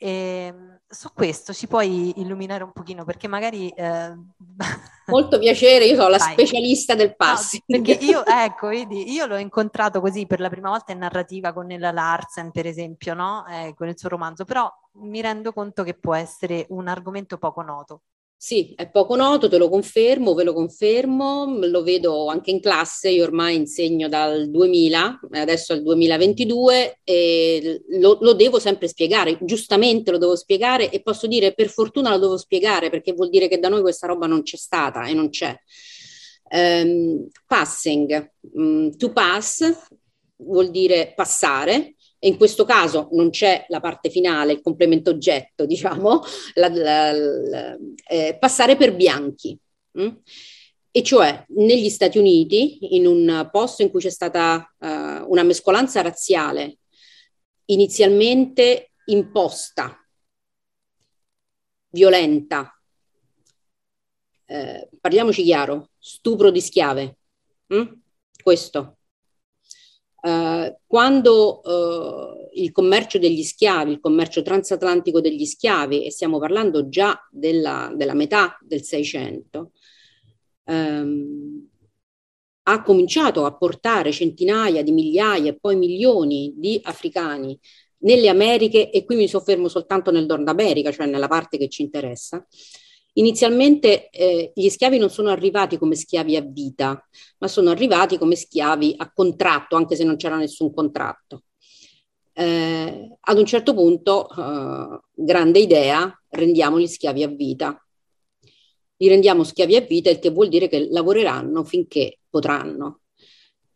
Speaker 2: E, ehm, su questo ci puoi illuminare un pochino perché magari... Eh...
Speaker 3: Molto piacere, io sono la Vai. specialista del passing.
Speaker 2: No, perché io, ecco, vedi, io l'ho incontrato così per la prima volta in narrativa con Nella Larsen, per esempio, no? eh, con il suo romanzo, però mi rendo conto che può essere un argomento poco noto.
Speaker 3: Sì, è poco noto, te lo confermo, ve lo confermo, lo vedo anche in classe, io ormai insegno dal 2000, adesso è il 2022 e lo, lo, devo sempre spiegare, giustamente lo devo spiegare e posso dire per fortuna lo devo spiegare perché vuol dire che da noi questa roba non c'è stata e non c'è. Um, passing, um, to pass vuol dire passare, e in questo caso non c'è la parte finale, il complemento oggetto, diciamo, la, la, la, eh, passare per bianchi. Hm? E cioè negli Stati Uniti, in un posto in cui c'è stata uh, una mescolanza razziale inizialmente imposta, violenta, eh, parliamoci chiaro, stupro di schiave, hm? questo eh, quando uh, il commercio degli schiavi, il commercio transatlantico degli schiavi, e stiamo parlando già della, della metà del Seicento, ehm, ha cominciato a portare centinaia di migliaia e poi milioni di africani nelle Americhe, e qui mi soffermo soltanto nel Nord America, cioè nella parte che ci interessa, Inizialmente eh, gli schiavi non sono arrivati come schiavi a vita, ma sono arrivati come schiavi a contratto, anche se non c'era nessun contratto. Eh, ad un certo punto, eh, grande idea, rendiamo gli schiavi a vita. Li rendiamo schiavi a vita, il che vuol dire che lavoreranno finché potranno.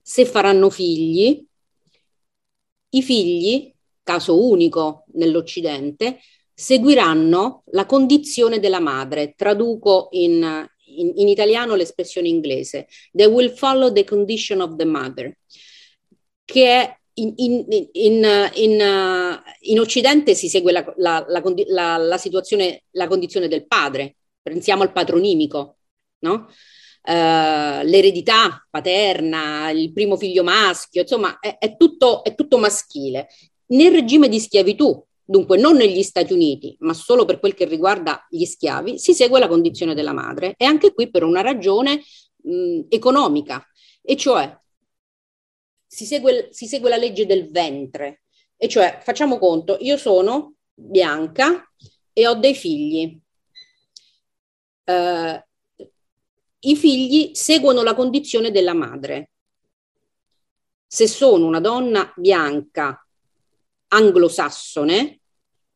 Speaker 3: Se faranno figli, i figli, caso unico nell'Occidente, seguiranno la condizione della madre. Traduco in, in, in, italiano l'espressione inglese. They will follow the condition of the mother, che è in, in Occidente si segue la, la, la, la, situazione, la condizione del padre. Pensiamo al patronimico, no? Uh, l'eredità paterna, il primo figlio maschio, insomma, è, è, tutto, è tutto maschile. Nel regime di schiavitù, dunque non negli Stati Uniti, ma solo per quel che riguarda gli schiavi, si segue la condizione della madre e anche qui per una ragione mh, economica, e cioè si segue, si segue la legge del ventre, e cioè facciamo conto, io sono bianca e ho dei figli. Uh, I figli seguono la condizione della madre. Se sono una donna bianca anglosassone,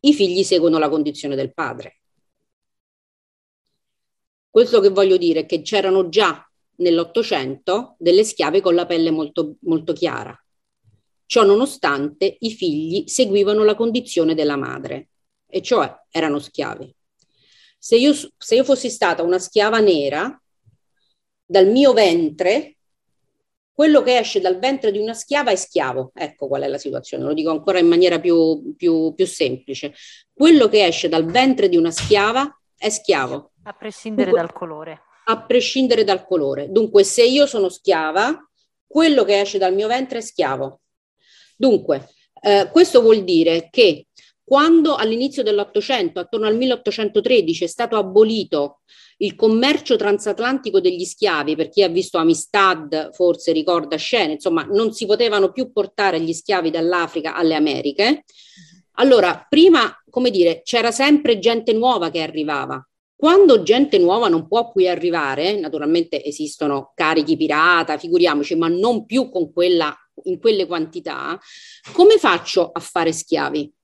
Speaker 3: i figli seguono la condizione del padre. Questo che voglio dire è che c'erano già nell'Ottocento delle schiave con la pelle molto, molto chiara. Ciò nonostante i figli seguivano la condizione della madre, e cioè erano schiavi. Se io, se io fossi stata una schiava nera, dal mio ventre, quello che esce dal ventre di una schiava è schiavo. Ecco qual è la situazione, lo dico ancora in maniera più, più, più semplice. Quello che esce dal ventre di una schiava è schiavo.
Speaker 2: A prescindere Dunque, dal colore.
Speaker 3: A prescindere dal colore. Dunque, se io sono schiava, quello che esce dal mio ventre è schiavo. Dunque, eh, questo vuol dire che quando all'inizio dell'Ottocento, attorno al 1813, è stato abolito il commercio transatlantico degli schiavi, per chi ha visto Amistad forse ricorda scene, insomma non si potevano più portare gli schiavi dall'Africa alle Americhe. Allora, prima, come dire, c'era sempre gente nuova che arrivava. Quando gente nuova non può qui arrivare, naturalmente esistono carichi pirata, figuriamoci, ma non più quella, in quelle quantità, come faccio a fare schiavi?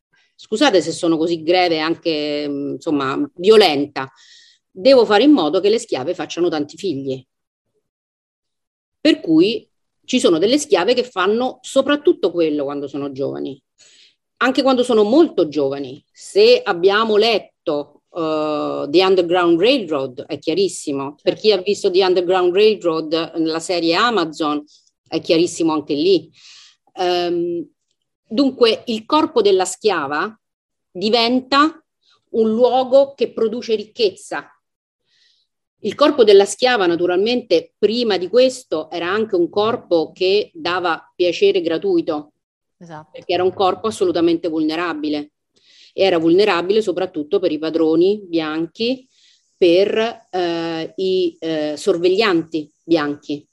Speaker 3: Scusate se sono così greve e anche insomma violenta. Devo fare in modo che le schiave facciano tanti figli. Per cui ci sono delle schiave che fanno soprattutto quello quando sono giovani, anche quando sono molto giovani. Se abbiamo letto uh, The Underground Railroad è chiarissimo. Per chi ha visto The Underground Railroad nella serie Amazon è chiarissimo anche lì. Um, dunque il corpo della schiava diventa un luogo che produce ricchezza. Il corpo della schiava, naturalmente, prima di questo era anche un corpo che dava piacere gratuito, esatto. perché era un corpo assolutamente vulnerabile era vulnerabile soprattutto per i padroni bianchi, per eh, i eh, sorveglianti bianchi.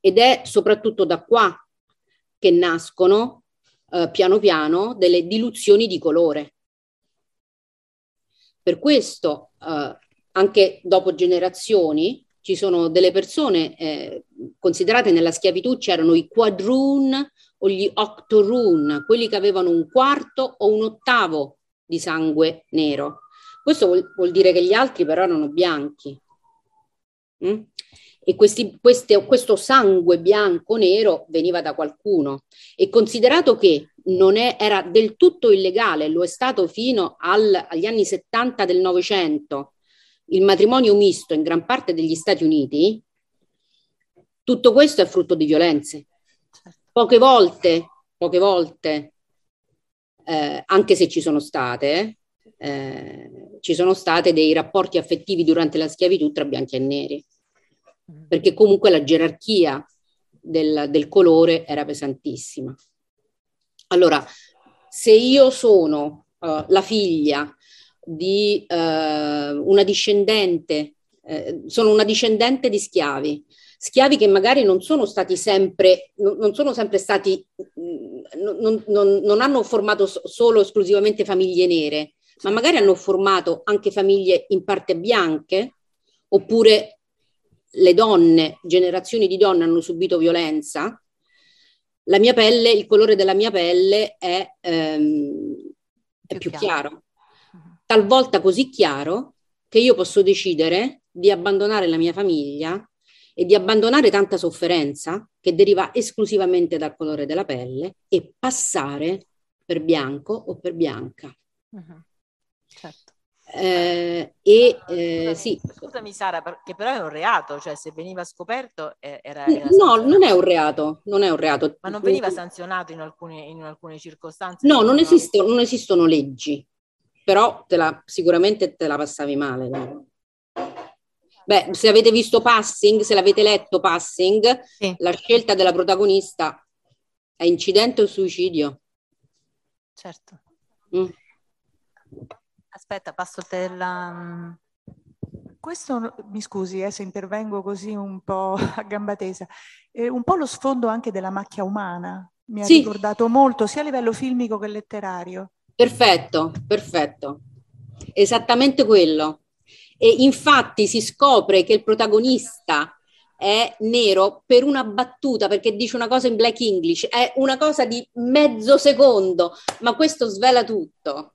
Speaker 3: Ed è soprattutto da qua che nascono eh, piano piano delle diluzioni di colore. Per questo, eh, anche dopo generazioni, ci sono delle persone eh, considerate nella schiavitù, c'erano i quadroon o gli octoroon, quelli che avevano un quarto o un ottavo di sangue nero. Questo vuol, vuol dire che gli altri però erano bianchi. Mm? E questi, queste, questo sangue bianco-nero veniva da qualcuno. E considerato che non è, era del tutto illegale, lo è stato fino al, agli anni 70 del Novecento, il matrimonio misto in gran parte degli Stati Uniti, tutto questo è frutto di violenze. Poche volte, poche volte eh, anche se ci sono state, eh, ci sono state dei rapporti affettivi durante la schiavitù tra bianchi e neri, perché comunque la gerarchia del, del colore era pesantissima. Allora, se io sono uh, la figlia di uh, una discendente, eh, sono una discendente di schiavi, schiavi che magari non sono stati sempre, non sono sempre stati, non, non, non hanno formato solo esclusivamente famiglie nere, ma magari hanno formato anche famiglie in parte bianche, oppure le donne, generazioni di donne hanno subito violenza. La mia pelle, il colore della mia pelle è, ehm, è più, più chiaro. chiaro, talvolta così chiaro che io posso decidere di abbandonare la mia famiglia e di abbandonare tanta sofferenza che deriva esclusivamente dal colore della pelle e passare per bianco o per bianca. Uh-huh. Certo. Eh, e eh, sì.
Speaker 4: Scusami Sara, che però è un reato, cioè se veniva scoperto eh, era,
Speaker 3: era No, non è un reato, non è un reato.
Speaker 4: Ma non veniva sanzionato in alcune, in alcune circostanze?
Speaker 3: No, non, esistono, non esistono leggi, però te la, sicuramente te la passavi male. No? Beh, se avete visto Passing, se l'avete letto Passing, sì. la scelta della protagonista è incidente o suicidio?
Speaker 2: Certo. Mm. Aspetta, passo te la...
Speaker 5: questo, mi scusi eh, se intervengo così un po' a gamba tesa, è un po' lo sfondo anche della macchia umana, mi ha sì. ricordato molto sia a livello filmico che letterario.
Speaker 3: Perfetto, perfetto. Esattamente quello. E infatti si scopre che il protagonista è nero per una battuta, perché dice una cosa in black English, è una cosa di mezzo secondo, ma questo svela tutto.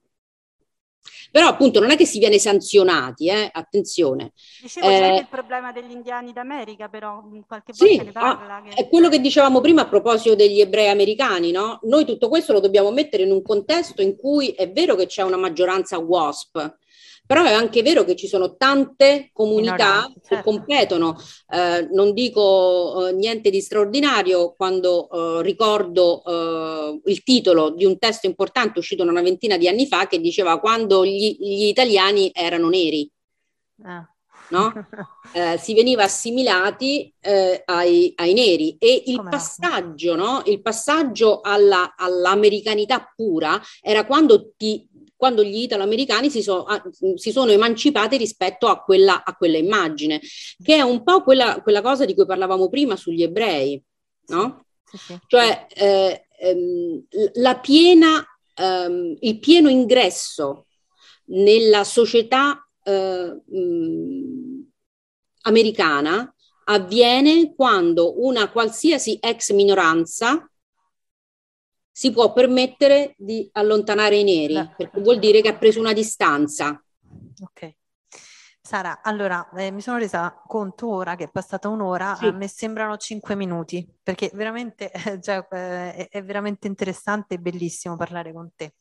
Speaker 3: Però appunto non è che si viene sanzionati, eh? attenzione.
Speaker 6: Dicevo, eh, c'è il problema degli indiani d'America, però qualche volta sì, ne parla.
Speaker 3: Ah, che... È quello che dicevamo prima a proposito degli ebrei americani, no? Noi tutto questo lo dobbiamo mettere in un contesto in cui è vero che c'è una maggioranza WASP, però è anche vero che ci sono tante comunità certo. che competono. Eh, non dico eh, niente di straordinario quando eh, ricordo eh, il titolo di un testo importante uscito una ventina di anni fa che diceva quando gli, gli italiani erano neri. Ah. No? Eh, si veniva assimilati eh, ai, ai, neri e il Come passaggio, no? il passaggio alla, all'americanità pura era quando ti quando gli italoamericani si, so, si sono emancipati rispetto a quella, a quella, immagine, che è un po' quella, quella, cosa di cui parlavamo prima sugli ebrei, no? Sì, sì. Cioè eh, ehm, la piena, ehm, il pieno ingresso nella società eh, mh, americana avviene quando una qualsiasi ex minoranza si può permettere di allontanare i neri, perché vuol dire che ha preso una distanza.
Speaker 2: Ok. Sara, allora eh, mi sono resa conto ora che è passata un'ora, sì. a me sembrano cinque minuti, perché veramente cioè, eh, è veramente interessante e bellissimo parlare con te.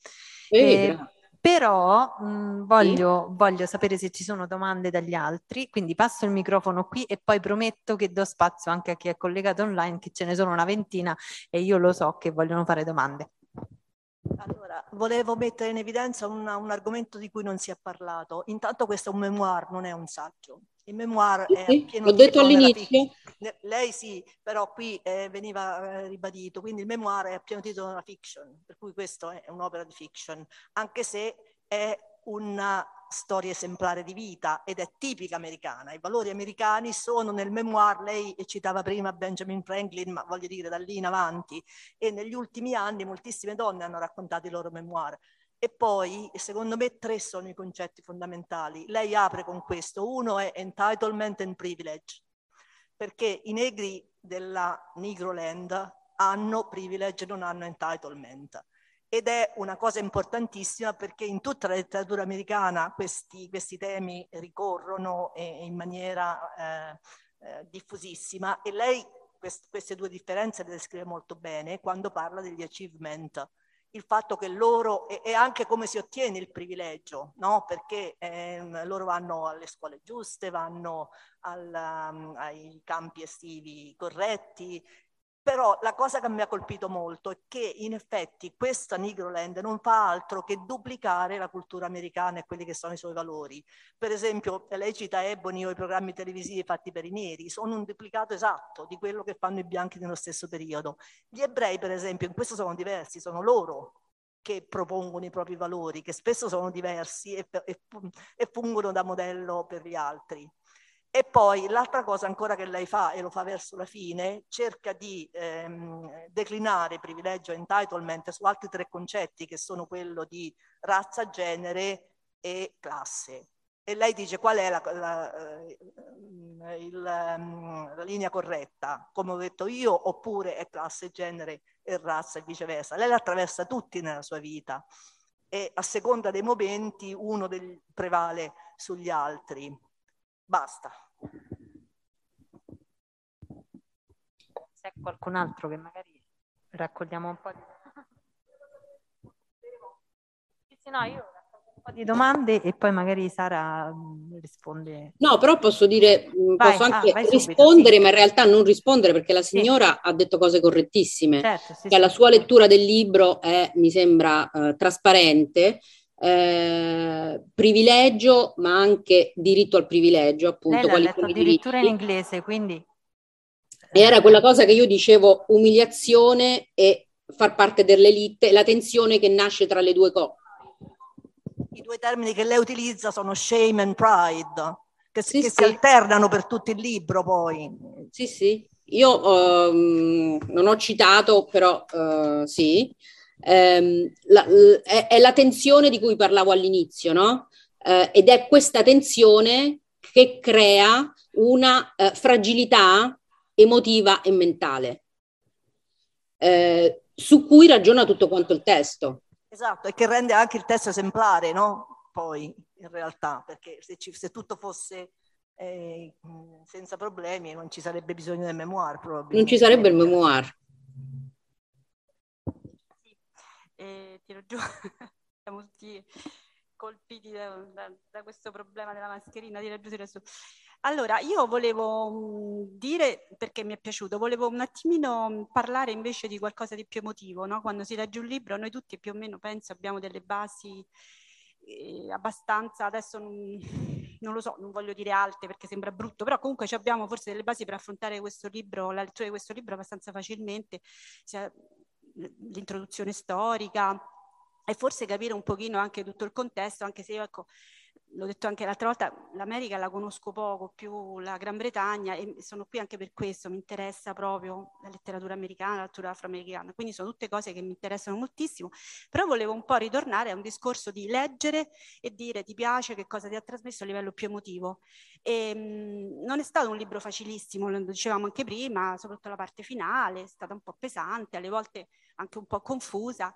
Speaker 2: Eh, però mh, voglio, sì. voglio, sapere se ci sono domande dagli altri, quindi passo il microfono qui e poi prometto che do spazio anche a chi è collegato online, che ce ne sono una ventina e io lo so che vogliono fare domande.
Speaker 7: Allora, volevo mettere in evidenza una, un argomento di cui non si è parlato. Intanto questo è un memoir, non è un saggio. Il memoir è
Speaker 3: sì, pieno L'ho detto all'inizio.
Speaker 7: Lei sì, però qui eh, veniva eh, ribadito, quindi il memoir è a pieno titolo una fiction, per cui questo è un'opera di fiction, anche se è una storia esemplare di vita ed è tipica americana. I valori americani sono nel memoir, lei citava prima Benjamin Franklin, ma voglio dire da lì in avanti, e negli ultimi anni moltissime donne hanno raccontato i loro memoir. E poi, secondo me, tre sono i concetti fondamentali. Lei apre con questo. Uno è entitlement and privilege, perché i negri della Negroland hanno privilege, non hanno entitlement. Ed è una cosa importantissima perché in tutta la letteratura americana questi, questi temi ricorrono in maniera eh, eh, diffusissima e lei quest, queste due differenze le descrive molto bene quando parla degli achievement il fatto che loro, e, e anche come si ottiene il privilegio, no? perché eh, loro vanno alle scuole giuste, vanno al, um, ai campi estivi corretti, però la cosa che mi ha colpito molto è che in effetti questa Negroland non fa altro che duplicare la cultura americana e quelli che sono i suoi valori. Per esempio, lei cita Ebony o i programmi televisivi fatti per i neri, sono un duplicato esatto di quello che fanno i bianchi nello stesso periodo. Gli ebrei, per esempio, in questo sono diversi, sono loro che propongono i propri valori, che spesso sono diversi e, e, e fungono da modello per gli altri. E poi l'altra cosa ancora che lei fa, e lo fa verso la fine, cerca di ehm, declinare privilegio e entitlement su altri tre concetti che sono quello di razza, genere e classe. E lei dice qual è la, la, eh, il, ehm, la linea corretta, come ho detto io, oppure è classe, genere e razza e viceversa. Lei la attraversa tutti nella sua vita e a seconda dei momenti uno del, prevale sugli altri. Basta.
Speaker 2: C'è qualcun altro che magari raccogliamo un po' di... Sì, no, io un po' di domande e poi magari Sara mm, risponde.
Speaker 3: No, però posso dire, mm, vai, posso anche ah, rispondere, subito, ma in realtà non rispondere perché la signora sì. ha detto cose correttissime. Certo, sì, cioè, sì, la sua lettura del libro è, mi sembra, eh, trasparente eh, privilegio, ma anche diritto al privilegio, appunto.
Speaker 2: Lei l'ha letto addirittura in inglese, quindi...
Speaker 3: Era quella cosa che io dicevo, umiliazione e far parte dell'elite, la tensione che nasce tra le due cose.
Speaker 7: I due termini che lei utilizza sono shame and pride, che, sì, che sì. si alternano per tutto il libro poi.
Speaker 3: Sì, sì. Io um, non ho citato, però uh, sì, um, la, è, è, la tensione di cui parlavo all'inizio, no? Uh, ed è questa tensione che crea una uh, fragilità emotiva e mentale, su cui ragiona tutto quanto il testo.
Speaker 7: Esatto, e che rende anche il testo esemplare, no? Poi, in realtà, perché se, ci, se tutto fosse eh, senza problemi non ci sarebbe bisogno del memoir probabilmente.
Speaker 3: Non ci sarebbe il memoir.
Speaker 6: Sì, eh, tiro giù, siamo tutti colpiti da, da, da, questo problema della mascherina, tira giù, tira su. Allora, io volevo dire, perché mi è piaciuto, volevo un attimino parlare invece di qualcosa di più emotivo, no? Quando si legge un libro, noi tutti più o meno penso abbiamo delle basi eh, abbastanza, adesso non, non, lo so, non voglio dire alte perché sembra brutto, però comunque abbiamo forse delle basi per affrontare questo libro, la lettura di questo libro abbastanza facilmente, sia l'introduzione storica e forse capire un pochino anche tutto il contesto, anche se io ecco, l'ho detto anche l'altra volta, l'America la conosco poco, più la Gran Bretagna e sono qui anche per questo, mi interessa proprio la letteratura americana, la letteratura afroamericana, quindi sono tutte cose che mi interessano moltissimo, però volevo un po' ritornare a un discorso di leggere e dire ti piace, che cosa ti ha trasmesso a livello più emotivo. E, mh, non è stato un libro facilissimo, lo dicevamo anche prima, soprattutto la parte finale, è stata un po' pesante, alle volte anche un po' confusa,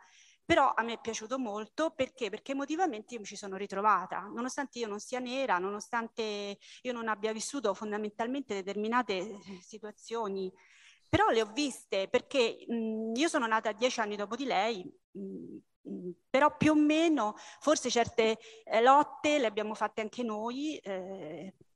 Speaker 6: però a me è piaciuto molto perché? Perché emotivamente io mi ci sono ritrovata, nonostante io non sia nera, nonostante io non abbia vissuto fondamentalmente determinate eh, situazioni, però le ho viste perché mh, io sono nata dieci anni dopo di lei, mh, però più o meno forse certe eh, lotte le abbiamo fatte anche noi, eh, Mm,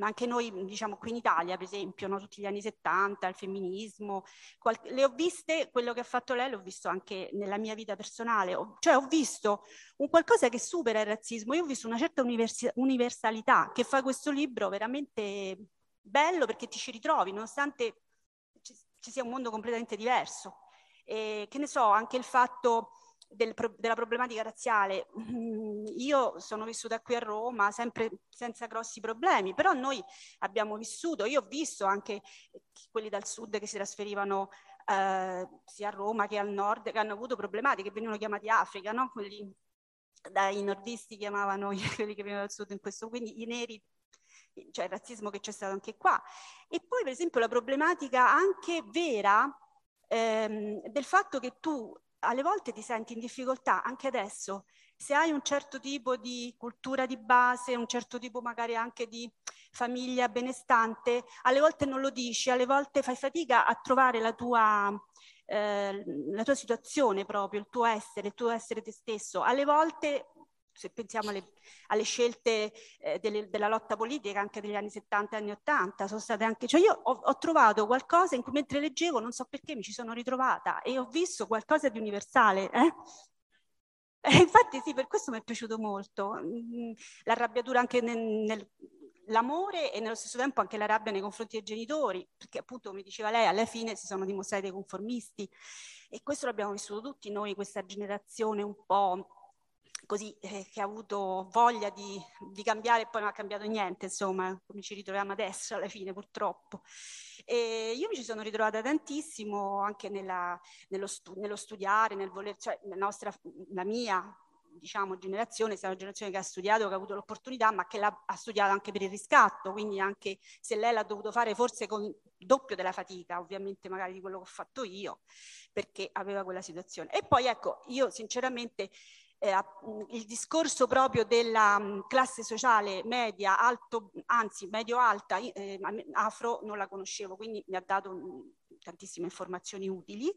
Speaker 6: anche noi, diciamo qui in Italia, per esempio, no? tutti gli anni 70, il femminismo, qual- le ho viste, quello che ha fatto lei l'ho visto anche nella mia vita personale, ho, cioè ho visto un qualcosa che supera il razzismo, io ho visto una certa universi- universalità che fa questo libro veramente bello perché ti ci ritrovi, nonostante ci, ci sia un mondo completamente diverso. E, che ne so, anche il fatto del, della problematica razziale. Mm, io sono vissuta qui a Roma sempre senza grossi problemi, però noi abbiamo vissuto, io ho visto anche quelli dal sud che si trasferivano eh, sia a Roma che al nord, che hanno avuto problematiche, che venivano chiamati Africa, no? quelli dai nordisti chiamavano quelli che venivano dal sud in questo, quindi i neri cioè il razzismo che c'è stato anche qua. E poi, per esempio, la problematica anche vera ehm, del fatto che tu alle volte ti senti in difficoltà, anche adesso, se hai un certo tipo di cultura di base, un certo tipo magari anche di famiglia benestante, alle volte non lo dici, alle volte fai fatica a trovare la tua, eh, la tua situazione proprio, il tuo essere, il tuo essere te stesso. Alle volte se pensiamo alle, alle scelte eh, delle, della lotta politica anche degli anni 70 e anni 80, sono state anche, cioè io ho, ho, trovato qualcosa in cui mentre leggevo, non so perché mi ci sono ritrovata e ho visto qualcosa di universale. Eh? E infatti sì, per questo mi è piaciuto molto. Mm, l'arrabbiatura anche nel, nel l'amore e nello stesso tempo anche la rabbia nei confronti dei genitori, perché appunto, come diceva lei, alla fine si sono dimostrati dei conformisti e questo l'abbiamo vissuto tutti noi, questa generazione un po' così, eh, che ha avuto voglia di, di, cambiare e poi non ha cambiato niente, insomma, come ci ritroviamo adesso alla fine purtroppo. E io mi ci sono ritrovata tantissimo anche nella, nello, stu, nello, studiare, nel voler, cioè la, nostra, la mia diciamo, generazione, sia una generazione che ha studiato, che ha avuto l'opportunità, ma che ha studiato anche per il riscatto, quindi anche se lei l'ha dovuto fare forse con doppio della fatica, ovviamente magari di quello che ho fatto io, perché aveva quella situazione. E poi ecco, io sinceramente eh, il discorso proprio della mh, classe sociale media, alto, anzi medio-alta, eh, afro, non la conoscevo, quindi mi ha dato mh, tantissime informazioni utili.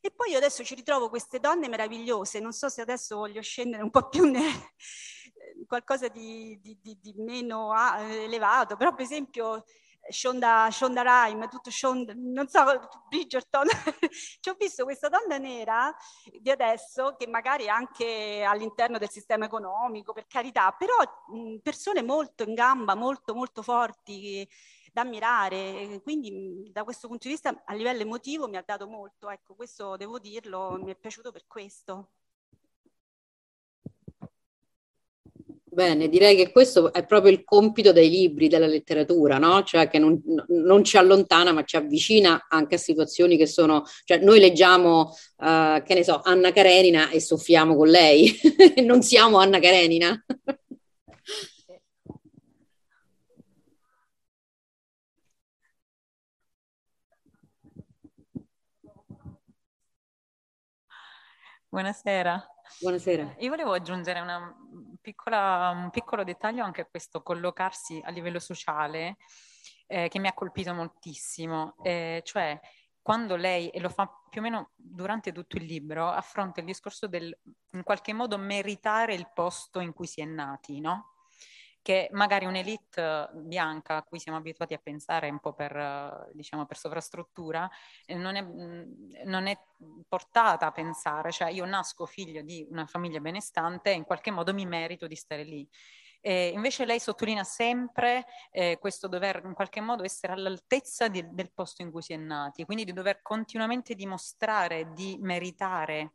Speaker 6: E poi io adesso ci ritrovo queste donne meravigliose, non so se adesso voglio scendere un po' più nel qualcosa di, di, di, di meno ah, elevato, però per esempio Shonda, Shonda Rhimes, tutto Shonda, non so, Bridgerton, ci ho visto questa donna nera di adesso che magari anche all'interno del sistema economico, per carità, però mh, persone molto in gamba, molto molto forti da ammirare, quindi da questo punto di vista a livello emotivo mi ha dato molto, ecco, questo devo dirlo, mi è piaciuto per questo.
Speaker 3: Bene, direi che questo è proprio il compito dei libri, della letteratura, no? Cioè che non, non ci allontana ma ci avvicina anche a situazioni che sono, cioè noi leggiamo, uh, che ne so, Anna Karenina e soffiamo con lei, non siamo Anna Karenina.
Speaker 8: Buonasera.
Speaker 3: Buonasera.
Speaker 8: Io volevo aggiungere una piccola, un piccolo dettaglio anche a questo collocarsi a livello sociale eh, che mi ha colpito moltissimo, eh, cioè quando lei, e lo fa più o meno durante tutto il libro, affronta il discorso del in qualche modo meritare il posto in cui si è nati, no? Che magari un'elite bianca a cui siamo abituati a pensare un po' per, diciamo, per sovrastruttura, eh, non è, non è, portata a pensare, cioè io nasco figlio di una famiglia benestante e in qualche modo mi merito di stare lì. E invece lei sottolinea sempre eh, questo dover in qualche modo essere all'altezza di, del posto in cui si è nati, quindi di dover continuamente dimostrare di meritare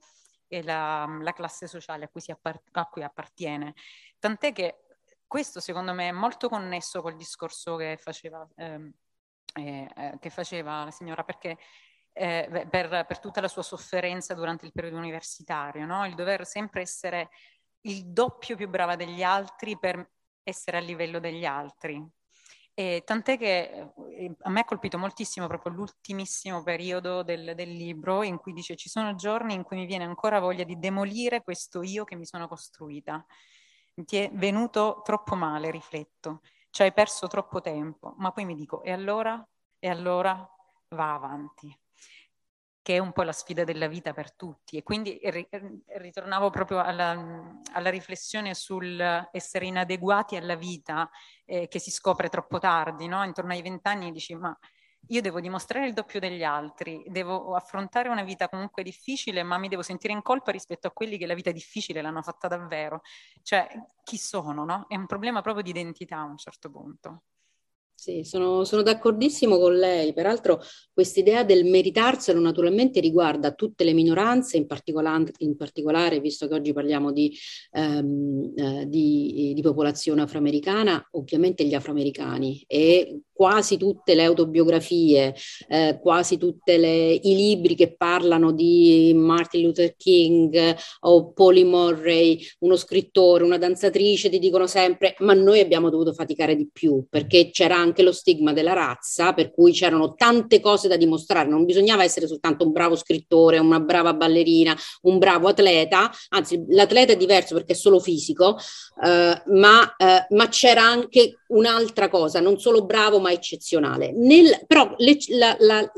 Speaker 8: eh, la, la, classe sociale a cui, appart- a cui appartiene. Tant'è che questo secondo me è molto connesso col discorso che faceva, ehm, eh, eh, che faceva la signora, perché eh, per, per, tutta la sua sofferenza durante il periodo universitario, no? il dover sempre essere il doppio più brava degli altri per essere a livello degli altri. E tant'è che eh, a me ha colpito moltissimo proprio l'ultimissimo periodo del, del, libro in cui dice ci sono giorni in cui mi viene ancora voglia di demolire questo io che mi sono costruita ti è venuto troppo male, rifletto, ci hai perso troppo tempo, ma poi mi dico, e allora? E allora va avanti, che è un po' la sfida della vita per tutti. E quindi ritornavo proprio alla, alla riflessione sul essere inadeguati alla vita eh, che si scopre troppo tardi, no? Intorno ai vent'anni dici, ma io devo dimostrare il doppio degli altri, devo affrontare una vita comunque difficile, ma mi devo sentire in colpa rispetto a quelli che la vita difficile l'hanno fatta davvero. Cioè, chi sono, no? È un problema proprio di identità a un certo punto.
Speaker 3: Sì, sono, sono d'accordissimo con lei. Peraltro questa idea del meritarselo naturalmente riguarda tutte le minoranze, in particolare, in particolare visto che oggi parliamo di, ehm, eh, di, di popolazione afroamericana, ovviamente gli afroamericani e quasi tutte le autobiografie, eh, quasi tutti i libri che parlano di Martin Luther King o Polly Murray, uno scrittore, una danzatrice, ti dicono sempre ma noi abbiamo dovuto faticare di più perché c'era anche lo stigma della razza, per cui c'erano tante cose da dimostrare, non bisognava essere soltanto un bravo scrittore, una brava ballerina, un bravo atleta, anzi l'atleta è diverso perché è solo fisico, eh, ma, eh, ma c'era anche un'altra cosa, non solo bravo ma eccezionale. Nel, però le, la, la,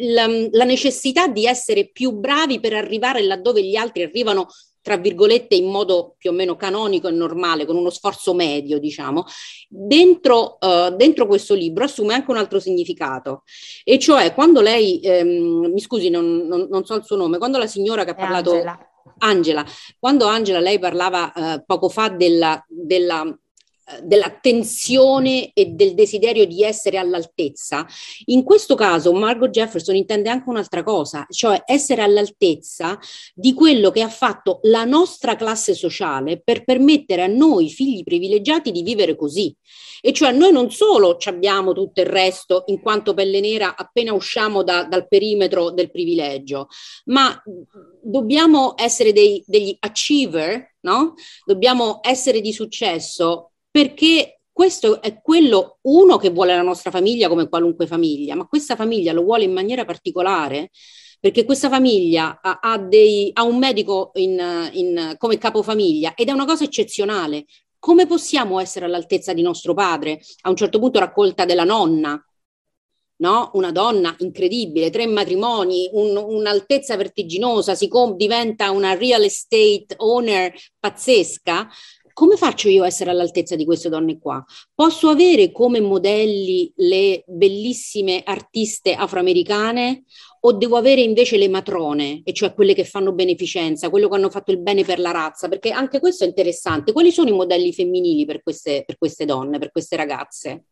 Speaker 3: la, la necessità di essere più bravi per arrivare laddove gli altri arrivano tra virgolette in modo più o meno canonico e normale, con uno sforzo medio, diciamo, dentro, uh, dentro questo libro assume anche un altro significato. E cioè quando lei, ehm, mi scusi, non, non, non, so il suo nome, quando la signora che ha parlato...
Speaker 2: Angela.
Speaker 3: Angela, quando Angela lei parlava uh, poco fa della, della della tensione e del desiderio di essere all'altezza. In questo caso Margot Jefferson intende anche un'altra cosa, cioè essere all'altezza di quello che ha fatto la nostra classe sociale per permettere a noi figli privilegiati di vivere così. E cioè noi non solo abbiamo tutto il resto in quanto pelle nera appena usciamo da, dal perimetro del privilegio, ma dobbiamo essere dei, degli achiever, no? Dobbiamo essere di successo perché questo è quello, uno che vuole la nostra famiglia come qualunque famiglia, ma questa famiglia lo vuole in maniera particolare perché questa famiglia ha, ha, dei, ha un medico in, in, come capofamiglia ed è una cosa eccezionale. Come possiamo essere all'altezza di nostro padre? A un certo punto raccolta della nonna, no? una donna incredibile, tre matrimoni, un, un'altezza vertiginosa, si com- diventa una real estate owner pazzesca, come faccio io a essere all'altezza di queste donne qua? Posso avere come modelli le bellissime artiste afroamericane o devo avere invece le matrone, e cioè quelle che fanno beneficenza, quello che hanno fatto il bene per la razza? Perché anche questo è interessante. Quali sono i modelli femminili per queste, per queste donne, per queste ragazze?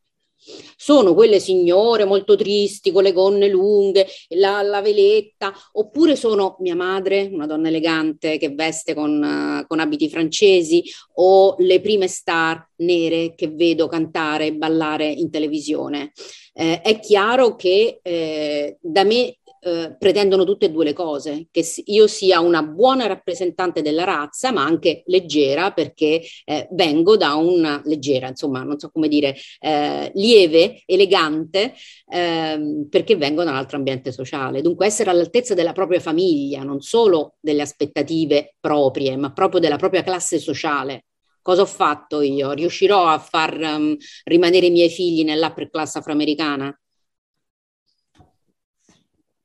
Speaker 3: Sono quelle signore molto tristi con le gonne lunghe, la, la veletta, oppure sono mia madre, una donna elegante che veste con, uh, con abiti francesi, o le prime star nere che vedo cantare e ballare in televisione. Eh, è chiaro che eh, da me eh, pretendono tutte e due le cose, che io sia una buona rappresentante della razza, ma anche leggera, perché eh, vengo da una leggera, insomma, non so come dire, eh, lieve, elegante, ehm, perché vengo da un altro ambiente sociale. Dunque essere all'altezza della propria famiglia, non solo delle aspettative proprie, ma proprio della propria classe sociale. Cosa ho fatto io? Riuscirò a far um, rimanere i miei figli nell'upper class afroamericana?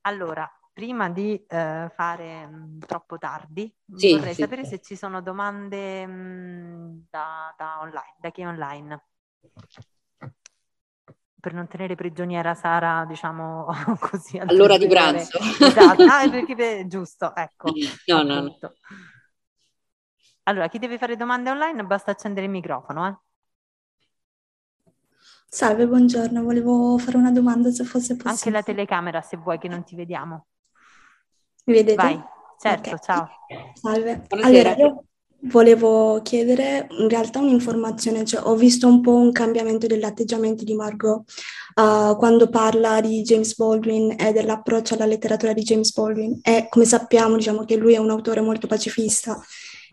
Speaker 2: Allora, prima di eh, fare mh, mm, troppo tardi,
Speaker 3: sì,
Speaker 2: vorrei
Speaker 3: sì.
Speaker 2: sapere se ci sono domande mh, mm, da, da, online, da chi è online. Per non tenere prigioniera Sara, diciamo così.
Speaker 3: All'ora di pranzo.
Speaker 2: Esatto, ah, perché, giusto, ecco.
Speaker 3: No, no, no.
Speaker 2: Allora, chi deve fare domande online basta accendere il microfono, eh.
Speaker 9: Salve, buongiorno, volevo fare una domanda se fosse possibile.
Speaker 2: Anche la telecamera se vuoi che non ti vediamo.
Speaker 9: Mi vedete?
Speaker 2: Vai, certo,
Speaker 9: okay.
Speaker 2: ciao.
Speaker 9: Salve. Buonasera. Allora, io volevo chiedere in realtà un'informazione, cioè ho visto un po' un cambiamento degli atteggiamenti di Margot uh, quando parla di James Baldwin e dell'approccio alla letteratura di James Baldwin e come sappiamo diciamo che lui è un autore molto pacifista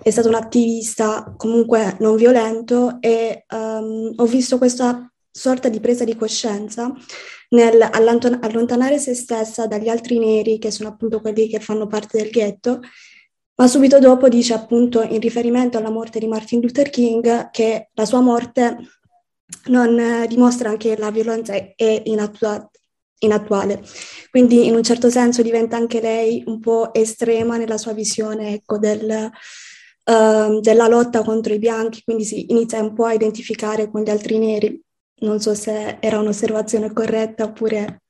Speaker 9: è stato un attivista comunque non violento e um, ho visto questa sorta di presa di coscienza nel allontanare se stessa dagli altri neri, che sono appunto quelli che fanno parte del ghetto, ma subito dopo dice appunto in riferimento alla morte di Martin Luther King che la sua morte non eh, dimostra anche la violenza è inattua- inattuale. Quindi in un certo senso diventa anche lei un po' estrema nella sua visione ecco, del, uh, della lotta contro i bianchi, quindi si inizia un po' a identificare con gli altri neri. Non so se era un'osservazione corretta oppure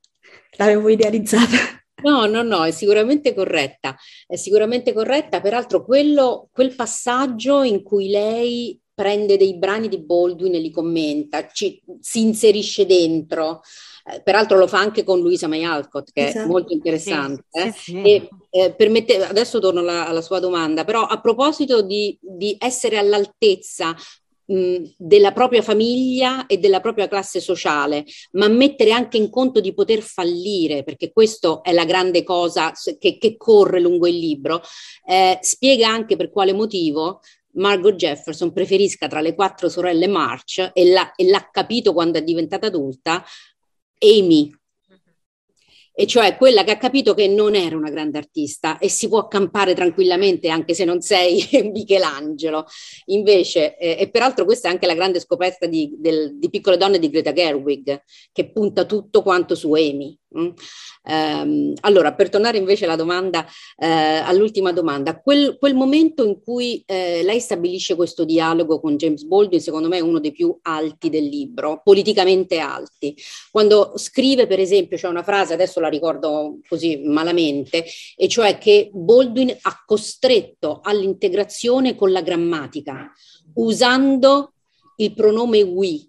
Speaker 9: l'avevo idealizzata.
Speaker 3: No, no, no, è sicuramente corretta, è sicuramente corretta, peraltro quello, quel passaggio in cui lei prende dei brani di Baldwin e li commenta, ci, si inserisce dentro, eh, peraltro lo fa anche con Luisa May Alcott, che esatto. è molto interessante. Sì, eh? sì, sì. E, eh, permette, adesso torno alla, alla, sua domanda, però a proposito di, di essere all'altezza della propria famiglia e della propria classe sociale, ma mettere anche in conto di poter fallire, perché questa è la grande cosa che, che corre lungo il libro, eh, spiega anche per quale motivo Margot Jefferson preferisca tra le quattro sorelle March e l'ha, e l'ha capito quando è diventata adulta, Amy, e cioè quella che ha capito che non era una grande artista e si può accampare tranquillamente anche se non sei Michelangelo. Invece, eh, e peraltro questa è anche la grande scoperta di, del, di Piccole Donne di Greta Gerwig, che punta tutto quanto su Amy. Mm? Um, allora, per tornare invece alla domanda, eh, all'ultima domanda, quel, quel, momento in cui eh, lei stabilisce questo dialogo con James Baldwin, secondo me è uno dei più alti del libro, politicamente alti. Quando scrive, per esempio, c'è una frase, adesso la ricordo così malamente, e cioè che Baldwin ha costretto all'integrazione con la grammatica, usando il pronome we.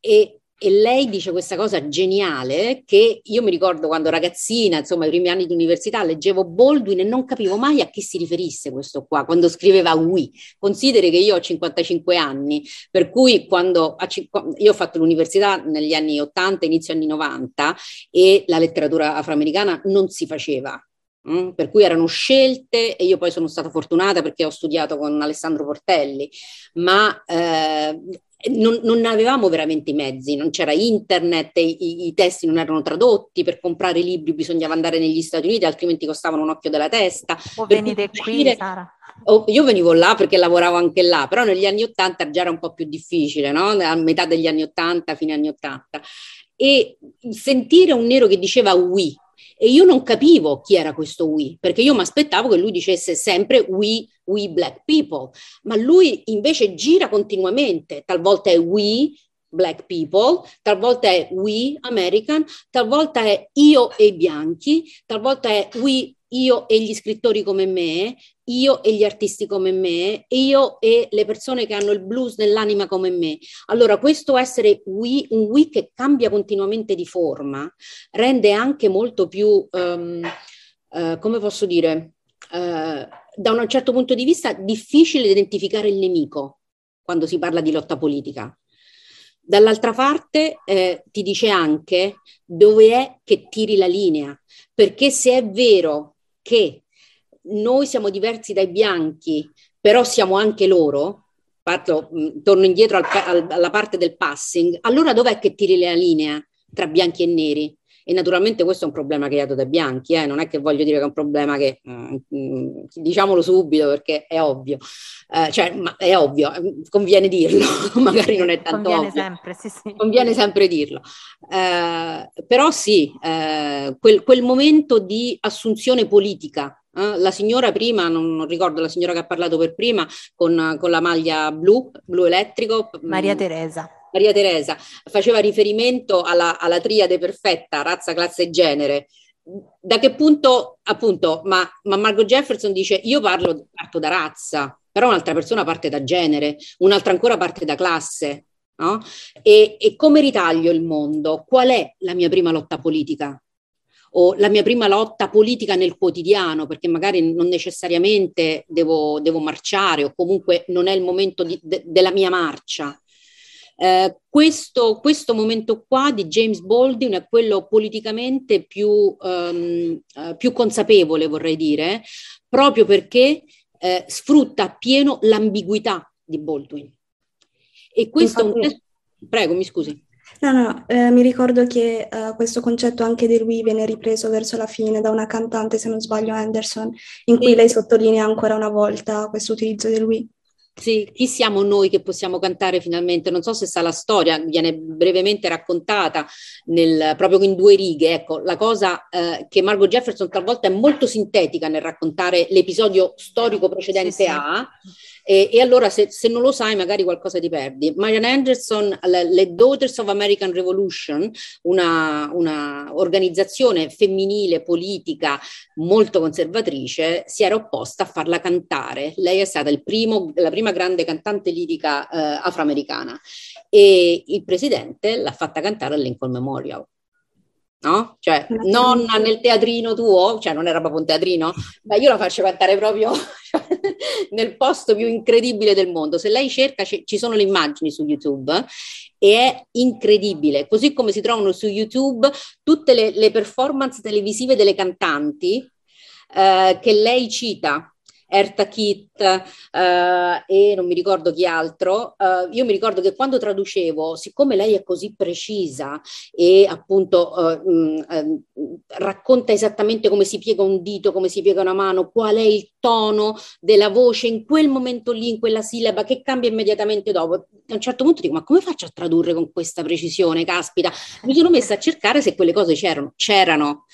Speaker 3: E e lei dice questa cosa geniale che io mi ricordo quando ragazzina, insomma, i primi anni di università, leggevo Baldwin e non capivo mai a chi si riferisse questo qua, quando scriveva we. Consideri che io ho 55 anni, per cui quando io ho fatto l'università negli anni 80, inizio anni 90 e la letteratura afroamericana non si faceva. Mm? Per cui erano scelte e io poi sono stata fortunata perché ho studiato con Alessandro Portelli, ma eh, non, non, avevamo veramente i mezzi, non c'era internet, i, i, testi non erano tradotti, per comprare libri bisognava andare negli Stati Uniti, altrimenti costavano un occhio della testa.
Speaker 2: O venite qui, Sara.
Speaker 3: Oh, io venivo là perché lavoravo anche là, però negli anni Ottanta già era un po' più difficile, no? a metà degli anni Ottanta, fine anni Ottanta. E sentire un nero che diceva we, e io non capivo chi era questo we, perché io mi aspettavo che lui dicesse sempre we, we black people, ma lui invece gira continuamente, talvolta è we, black people, talvolta è we American, talvolta è io e i bianchi, talvolta è we io e gli scrittori come me, io e gli artisti come me, io e le persone che hanno il blues nell'anima come me. Allora, questo essere we, un we che cambia continuamente di forma rende anche molto più, um, uh, come posso dire, uh, da un certo punto di vista difficile identificare il nemico quando si parla di lotta politica. Dall'altra parte eh, ti dice anche dove è che tiri la linea, perché se è vero che noi siamo diversi dai bianchi, però siamo anche loro, parto, mm, torno indietro al, al, alla parte del passing, allora dov'è che tiri la linea tra bianchi e neri? E naturalmente questo è un problema creato dai bianchi, eh? non è che voglio dire che è un problema che, mm, mm diciamolo subito perché è ovvio, eh, cioè ma è ovvio, eh, conviene dirlo, magari non è tanto
Speaker 2: conviene
Speaker 3: ovvio.
Speaker 2: Sempre, sì, sì.
Speaker 3: Conviene sempre dirlo. Eh, però sì, eh, quel, quel momento di assunzione politica eh, la signora prima, non, non, ricordo la signora che ha parlato per prima, con, con la maglia blu, blu elettrico.
Speaker 2: Maria Teresa.
Speaker 3: Maria Teresa faceva riferimento alla, alla triade perfetta, razza, classe e genere. Da che punto, appunto, ma, ma Margot Jefferson dice io parlo, parto da razza, però un'altra persona parte da genere, un'altra ancora parte da classe. No? E, e come ritaglio il mondo? Qual è la mia prima lotta politica? O la mia prima lotta politica nel quotidiano, perché magari non necessariamente devo, devo marciare o comunque non è il momento di, de, della mia marcia. Eh, questo, questo, momento qua di James Baldwin è quello politicamente più, um, uh, più consapevole, vorrei dire, proprio perché eh, sfrutta appieno l'ambiguità di Baldwin. E questo Infatti... è un... Prego, mi scusi.
Speaker 9: No, no, eh, mi ricordo che uh, questo concetto anche di lui viene ripreso verso la fine da una cantante, se non sbaglio, Anderson, in cui sì. lei sottolinea ancora una volta questo utilizzo di lui.
Speaker 3: Sì, chi siamo noi che possiamo cantare finalmente? Non so se sa la storia, viene brevemente raccontata nel, proprio in due righe. Ecco, la cosa eh, che Margot Jefferson talvolta è molto sintetica nel raccontare l'episodio storico precedente sì, sì. a, e, e allora se, se, non lo sai magari qualcosa ti perdi. Marian Anderson, le, le Daughters of American Revolution, una, una, organizzazione femminile politica molto conservatrice, si era opposta a farla cantare. Lei è stata primo, la prima grande cantante lirica eh, afroamericana e il presidente l'ha fatta cantare al Lincoln Memorial no? Cioè, nonna nel teatrino tuo, cioè non era proprio un teatrino, ma io la faccio cantare proprio nel posto più incredibile del mondo. Se lei cerca, c- ci sono le immagini su YouTube e è incredibile. Così come si trovano su YouTube tutte le, le performance televisive delle cantanti eh, che lei cita Erta Kitt eh, e non mi ricordo chi altro, eh, io mi ricordo che quando traducevo, siccome lei è così precisa e appunto eh, mh, ehm, racconta esattamente come si piega un dito, come si piega una mano, qual è il tono della voce in quel momento lì, in quella sillaba, che cambia immediatamente dopo. A un certo punto dico, ma come faccio a tradurre con questa precisione? Caspita, mi sono messa a cercare se quelle cose c'erano. C'erano.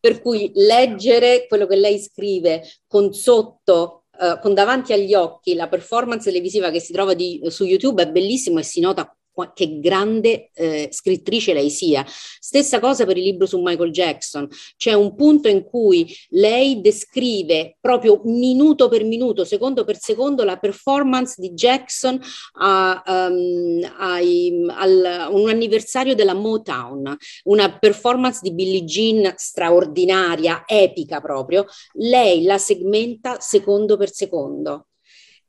Speaker 3: Per cui leggere quello che lei scrive con sotto Uh, con davanti agli occhi la performance televisiva che si trova di, su YouTube è bellissimo e si nota che grande eh, scrittrice lei sia. Stessa cosa per il libro su Michael Jackson. C'è un punto in cui lei descrive proprio minuto per minuto, secondo per secondo, la performance di Jackson a, um, ai, al, un anniversario della Motown, una performance di Billie Jean straordinaria, epica proprio. Lei la segmenta secondo per secondo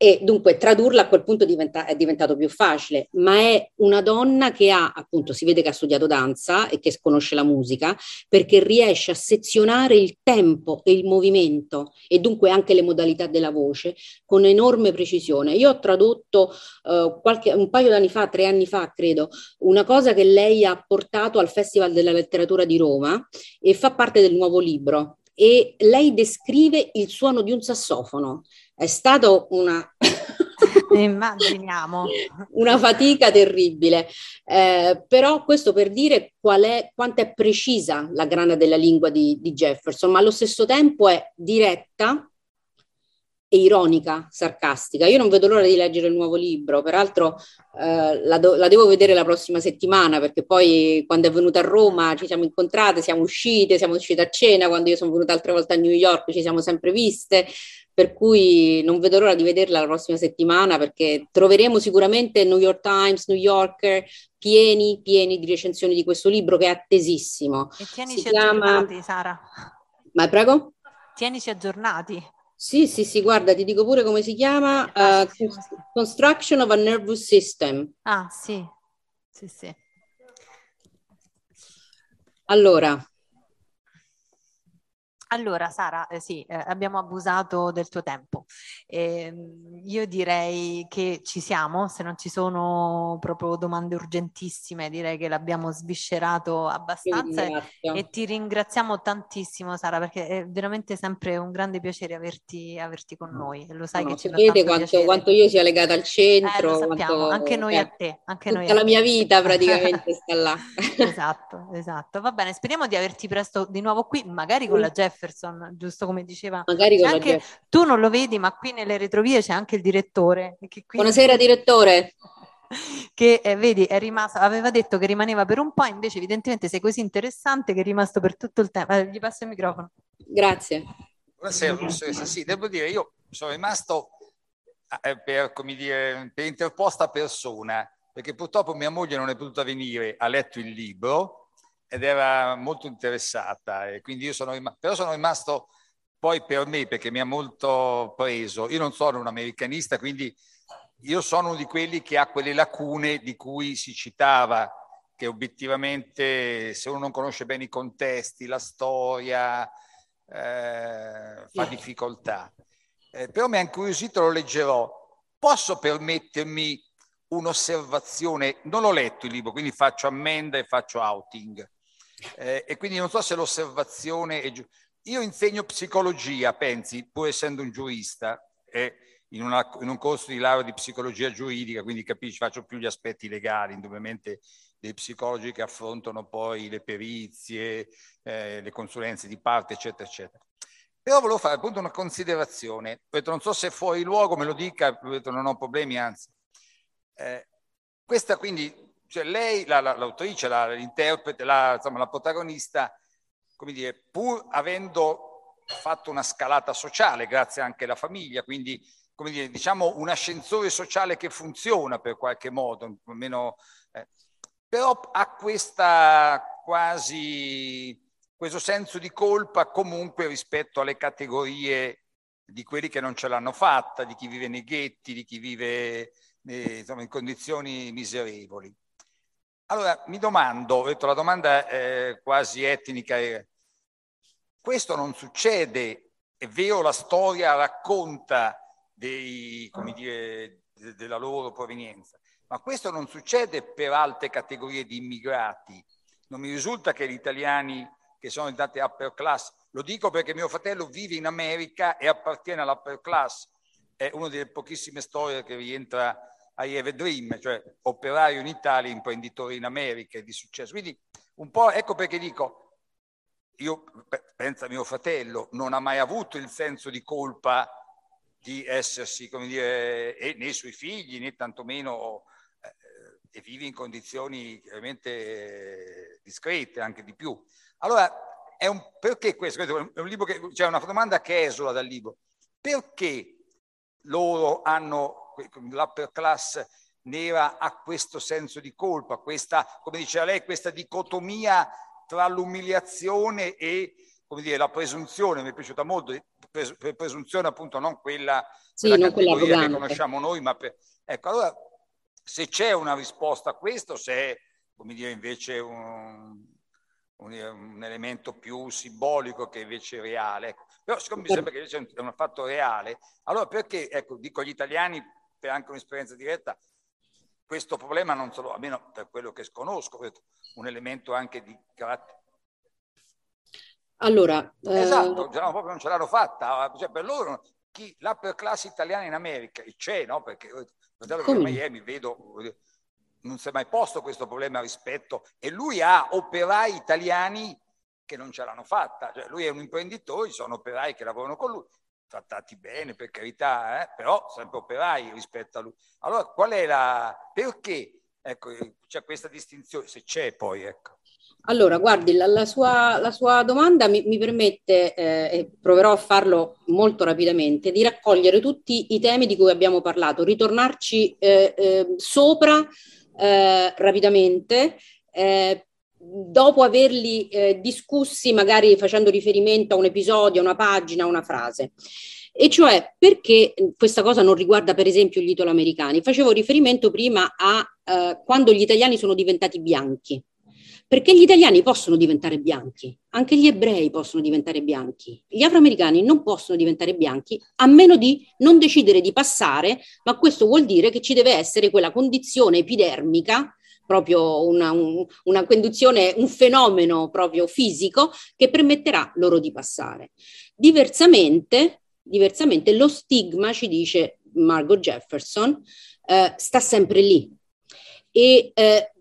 Speaker 3: e dunque tradurla a quel punto diventa, è diventato più facile, ma è una donna che ha, appunto, si vede che ha studiato danza e che conosce la musica, perché riesce a sezionare il tempo e il movimento e dunque anche le modalità della voce con enorme precisione. Io ho tradotto uh, qualche, un paio d'anni fa, tre anni fa credo, una cosa che lei ha portato al Festival della Letteratura di Roma e fa parte del nuovo libro e lei descrive il suono di un sassofono è stata una...
Speaker 2: Immaginiamo.
Speaker 3: una fatica terribile, eh, però questo per dire qual è, quanto è precisa la grana della lingua di, di Jefferson, ma allo stesso tempo è diretta, e ironica, sarcastica. Io non vedo l'ora di leggere il nuovo libro, peraltro eh, la, do- la, devo vedere la prossima settimana perché poi quando è venuta a Roma ci siamo incontrate, siamo uscite, siamo uscite a cena, quando io sono venuta altre volte a New York ci siamo sempre viste, per cui non vedo l'ora di vederla la prossima settimana perché troveremo sicuramente New York Times, New Yorker pieni, pieni di recensioni di questo libro che è attesissimo.
Speaker 2: E tienici si aggiornati, chiama... Sara.
Speaker 3: Ma prego?
Speaker 2: Tienici aggiornati.
Speaker 3: Sì, sì, sì, guarda, ti dico pure come si chiama, uh, Construction of a Nervous System.
Speaker 2: Ah, sì, sì, sì.
Speaker 3: Allora,
Speaker 2: allora, Sara, eh, sì, eh, abbiamo abusato del tuo tempo. Eh, io direi che ci siamo, se non ci sono proprio domande urgentissime, direi che l'abbiamo sviscerato abbastanza e ti ringraziamo tantissimo, Sara, perché è veramente sempre un grande piacere averti, averti con noi. Lo sai no, che ci
Speaker 3: vede quanto, quanto, io sia legata al centro.
Speaker 2: Eh, quanto,
Speaker 3: anche
Speaker 2: noi a te. Anche
Speaker 3: tutta
Speaker 2: noi
Speaker 3: la mia vita praticamente sta là.
Speaker 2: esatto, esatto. Va bene, speriamo di averti presto di nuovo qui, magari con la Jeff Jefferson, giusto come diceva.
Speaker 3: Magari
Speaker 2: anche, tu non lo vedi, ma qui nelle retrovie c'è anche il direttore. Qui...
Speaker 3: Buonasera direttore.
Speaker 2: che eh, vedi è rimasto, aveva detto che rimaneva per un po', invece evidentemente sei così interessante che è rimasto per tutto il tempo. Eh, gli passo il microfono.
Speaker 3: Grazie.
Speaker 10: Buonasera professoressa, sì, devo dire, io sono rimasto eh, per, come dire, per interposta persona, perché purtroppo mia moglie non è potuta venire, ha letto il libro ed era molto interessata e quindi io sono rimasto, però sono rimasto poi per me perché mi ha molto preso. Io non sono un americanista, quindi io sono uno di quelli che ha quelle lacune di cui si citava, che obiettivamente se uno non conosce bene i contesti, la storia, eh, fa difficoltà. Eh, però mi ha incuriosito, lo leggerò. Posso permettermi un'osservazione? Non ho letto il libro, quindi faccio ammenda e faccio outing. Eh, e quindi non so se l'osservazione è giusta. Io insegno psicologia, pensi, pur essendo un giurista, eh, in, una, in, un corso di laurea di psicologia giuridica, quindi capisci, faccio più gli aspetti legali, indubbiamente dei psicologi che affrontano poi le perizie, eh, le consulenze di parte, eccetera, eccetera. Però volevo fare appunto una considerazione, detto, non so se fuori luogo me lo dica, detto, non ho problemi, anzi. Eh, questa quindi cioè lei, la, la, l'autrice, la, l'interprete, la, insomma, la protagonista, come dire, pur avendo fatto una scalata sociale, grazie anche alla famiglia, quindi come dire, diciamo un ascensore sociale che funziona per qualche modo, almeno, eh, però ha questa quasi questo senso di colpa comunque rispetto alle categorie di quelli che non ce l'hanno fatta, di chi vive nei ghetti, di chi vive eh, insomma, in condizioni miserevoli. Allora, mi domando, ho detto la domanda è quasi etnica, questo non succede, è vero la storia racconta dei, dire, della loro provenienza, ma questo non succede per altre categorie di immigrati. Non mi risulta che gli italiani che sono diventati upper class, lo dico perché mio fratello vive in America e appartiene all'upper class, è una delle pochissime storie che rientra I have a dream, cioè operaio in Italia, imprenditore in America di successo. Quindi un po' ecco perché dico, io penso a mio fratello, non ha mai avuto il senso di colpa di essersi, come dire, e né i suoi figli né tantomeno, eh, e vive in condizioni chiaramente discrete, anche di più. Allora, è un, perché questo? È un libro che, cioè una domanda che esula dal libro. Perché loro hanno l'upper class nera ha questo senso di colpa, questa, come diceva lei, questa dicotomia tra l'umiliazione e come dire, la presunzione, mi è piaciuta molto, pres- presunzione appunto non quella,
Speaker 3: sì, quella
Speaker 10: non quella che conosciamo noi, ma per... ecco, allora se c'è una risposta a questo, se è come dire invece un, un, un elemento più simbolico che invece reale, ecco. però siccome mi sembra che invece è un fatto reale, allora perché, ecco, dico gli italiani per anche un'esperienza diretta, questo problema non solo, almeno per quello che sconosco, un elemento anche di carattere.
Speaker 3: Allora,
Speaker 10: esatto, eh... proprio non ce l'hanno fatta, cioè per loro chi, l'upper class italiana in America, c'è, no? Perché a Miami vedo, non si è mai posto questo problema rispetto, e lui ha operai italiani che non ce l'hanno fatta, cioè lui è un imprenditore, ci sono operai che lavorano con lui, trattati bene, per carità, eh? però sempre operai rispetto a lui. Allora, qual è la... perché ecco, c'è questa distinzione, se c'è poi, ecco.
Speaker 3: Allora, guardi, la, la, sua, la sua, domanda mi, mi permette, eh, e proverò a farlo molto rapidamente, di raccogliere tutti i temi di cui abbiamo parlato, ritornarci eh, eh, sopra eh, rapidamente, eh, dopo averli eh, discussi magari facendo riferimento a un episodio, a una pagina, a una frase. E cioè perché questa cosa non riguarda per esempio gli italoamericani? Facevo riferimento prima a eh, quando gli italiani sono diventati bianchi. Perché gli italiani possono diventare bianchi, anche gli ebrei possono diventare bianchi, gli afroamericani non possono diventare bianchi a meno di non decidere di passare, ma questo vuol dire che ci deve essere quella condizione epidermica proprio una, un, una condizione, un fenomeno proprio fisico che permetterà loro di passare. Diversamente, diversamente lo stigma, ci dice Margot Jefferson, eh, sta sempre lì. E eh,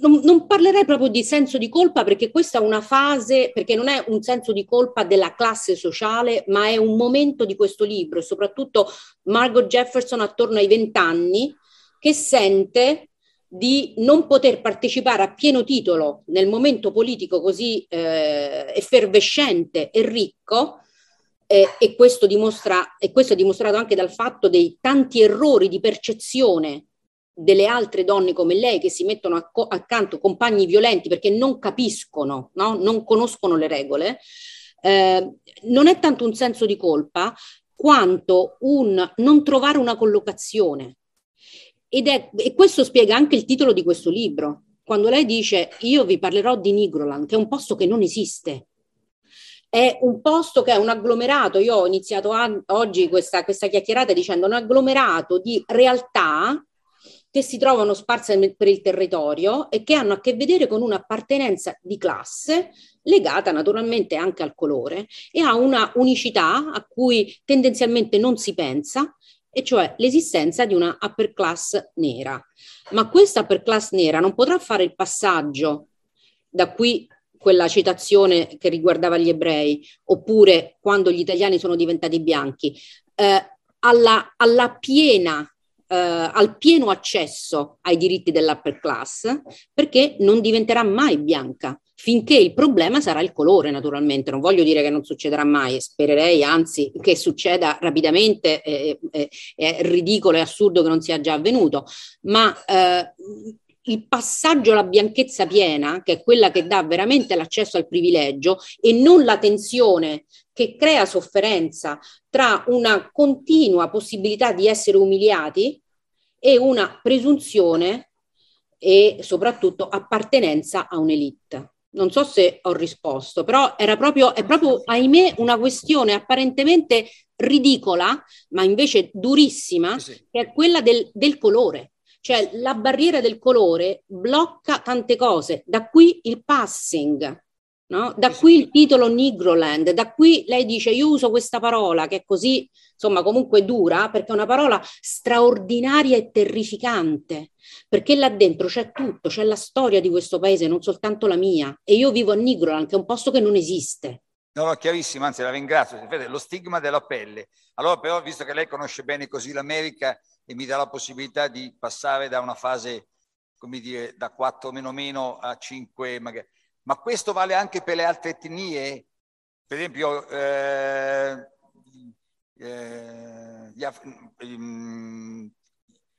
Speaker 3: non, non, parlerei proprio di senso di colpa perché questa è una fase, perché non è un senso di colpa della classe sociale, ma è un momento di questo libro e soprattutto Margot Jefferson attorno ai vent'anni che sente di non poter partecipare a pieno titolo nel momento politico così eh, effervescente e ricco, eh, e, questo dimostra, e questo è dimostrato anche dal fatto dei tanti errori di percezione delle altre donne come lei che si mettono acc- accanto compagni violenti perché non capiscono, no? non conoscono le regole, eh, non è tanto un senso di colpa quanto un non trovare una collocazione. Ed è, e questo spiega anche il titolo di questo libro. Quando lei dice io vi parlerò di Nigroland, che è un posto che non esiste, è un posto che è un agglomerato. Io ho iniziato a, oggi questa, questa chiacchierata dicendo un agglomerato di realtà che si trovano sparse per il territorio e che hanno a che vedere con un'appartenenza di classe legata naturalmente anche al colore e a una unicità a cui tendenzialmente non si pensa e cioè l'esistenza di una upper class nera. Ma questa upper class nera non potrà fare il passaggio da qui quella citazione che riguardava gli ebrei, oppure quando gli italiani sono diventati bianchi, eh, alla, alla piena eh, al pieno accesso ai diritti dell'upper class perché non diventerà mai bianca finché il problema sarà il colore, naturalmente. Non voglio dire che non succederà mai, spererei anzi che succeda rapidamente, eh, eh, è ridicolo e assurdo che non sia già avvenuto, ma eh, il passaggio alla bianchezza piena, che è quella che dà veramente l'accesso al privilegio e non la tensione che crea sofferenza tra una continua possibilità di essere umiliati e una presunzione e soprattutto appartenenza a un'elite. Non so se ho risposto, però era proprio, è proprio, ahimè, una questione apparentemente ridicola, ma invece durissima, sì. che è quella del, del colore. Cioè la barriera del colore blocca tante cose, da qui il passing, No? Da qui il titolo Nigroland, da qui lei dice io uso questa parola che è così, insomma, comunque dura, perché è una parola straordinaria e terrificante, perché là dentro c'è tutto, c'è la storia di questo paese, non soltanto la mia, e io vivo a Nigroland, che è un posto che non esiste.
Speaker 10: No, no, chiarissimo, anzi la ringrazio, Vede, lo stigma della pelle. Allora però, visto che lei conosce bene così l'America e mi dà la possibilità di passare da una fase, come dire, da 4 meno meno a 5 magari, ma questo vale anche per le altre etnie? Per esempio, eh, eh, gli, mm,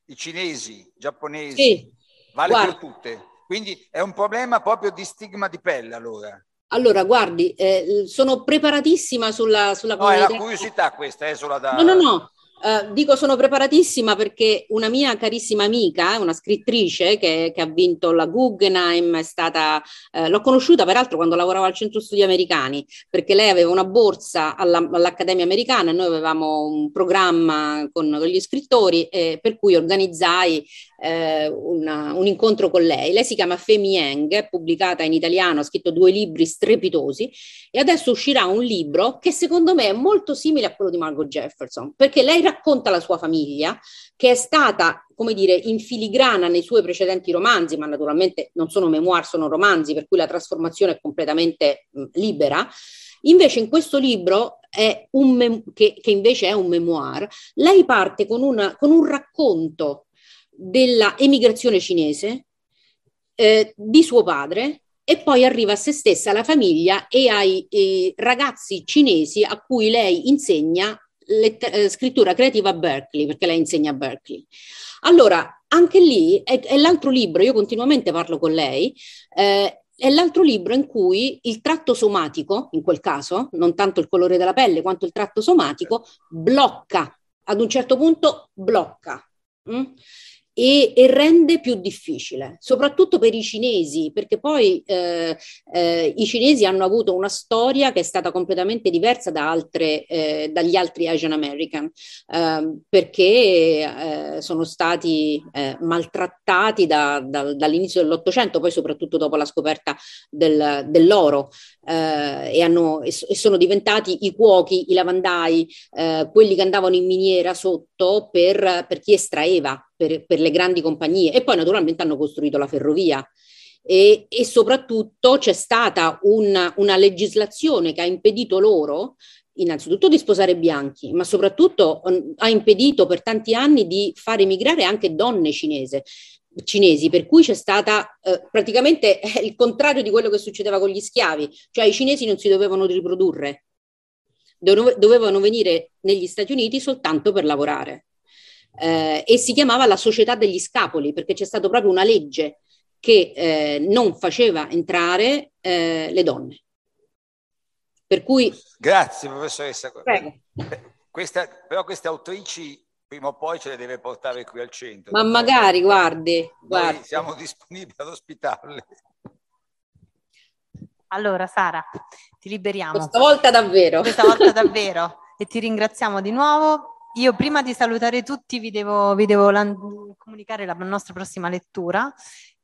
Speaker 10: i cinesi, i giapponesi, sì. vale Guarda. per tutte. Quindi è un problema proprio di stigma di pelle allora.
Speaker 3: Allora, guardi, eh, sono preparatissima sulla, sulla
Speaker 10: No, è la curiosità questa, è eh, solo da...
Speaker 3: No, no, no, Uh, dico sono preparatissima perché una mia carissima amica, una scrittrice che, che ha vinto la Guggenheim, è stata, uh, l'ho conosciuta peraltro quando lavoravo al Centro Studi Americani, perché lei aveva una borsa alla, all'Accademia Americana e noi avevamo un programma con, con gli scrittori eh, per cui organizzai eh, una, un incontro con lei. Lei si chiama Femi Eng, pubblicata in italiano, ha scritto due libri strepitosi e adesso uscirà un libro che secondo me è molto simile a quello di Margot Jefferson, perché lei racconta la sua famiglia che è stata, come dire, in filigrana nei suoi precedenti romanzi, ma naturalmente non sono memoir, sono romanzi, per cui la trasformazione è completamente mh, libera. Invece in questo libro mem- che, che, invece è un memoir, lei parte con, una, con un racconto della emigrazione cinese eh, di suo padre e poi arriva a se stessa, alla famiglia e ai eh, ragazzi cinesi a cui lei insegna lett- eh, scrittura creativa a Berkeley, perché lei insegna a Berkeley. Allora, anche lì è, è l'altro libro, io continuamente parlo con lei, eh, è l'altro libro in cui il tratto somatico, in quel caso, non tanto il colore della pelle quanto il tratto somatico, blocca, ad un certo punto blocca. Mm? E, e, rende più difficile, soprattutto per i cinesi, perché poi eh, eh, i cinesi hanno avuto una storia che è stata completamente diversa da altre, eh, dagli altri Asian American, ehm, perché eh, sono stati eh, maltrattati da, da, dall'inizio dell'Ottocento, poi soprattutto dopo la scoperta del, dell'oro. Eh, e, hanno, e, sono diventati i cuochi, i lavandai, quelli che andavano in miniera sotto per, per chi estraeva per, per le grandi compagnie. E poi naturalmente hanno costruito la ferrovia. E, e, soprattutto c'è stata una, una, legislazione che ha impedito loro innanzitutto di sposare bianchi, ma soprattutto um, ha impedito per tanti anni di far emigrare anche donne cinese, cinesi, per cui c'è stata eh, praticamente il contrario di quello che succedeva con gli schiavi, cioè i cinesi non si dovevano riprodurre, dovevano venire negli Stati Uniti soltanto per lavorare eh, e si chiamava la Società degli Scapoli perché c'è stata proprio una legge che eh, non faceva entrare eh, le donne. Per cui...
Speaker 10: Grazie professoressa. Prego. Questa, però queste autrici prima o poi ce le deve portare qui al centro.
Speaker 3: Ma magari, guardi, guardi.
Speaker 10: siamo disponibili ad ospitarle.
Speaker 2: Allora Sara, ti liberiamo.
Speaker 3: Questa volta davvero.
Speaker 2: Questa volta davvero. e ti ringraziamo di nuovo io prima di salutare tutti vi devo, vi devo lan- comunicare la nostra prossima lettura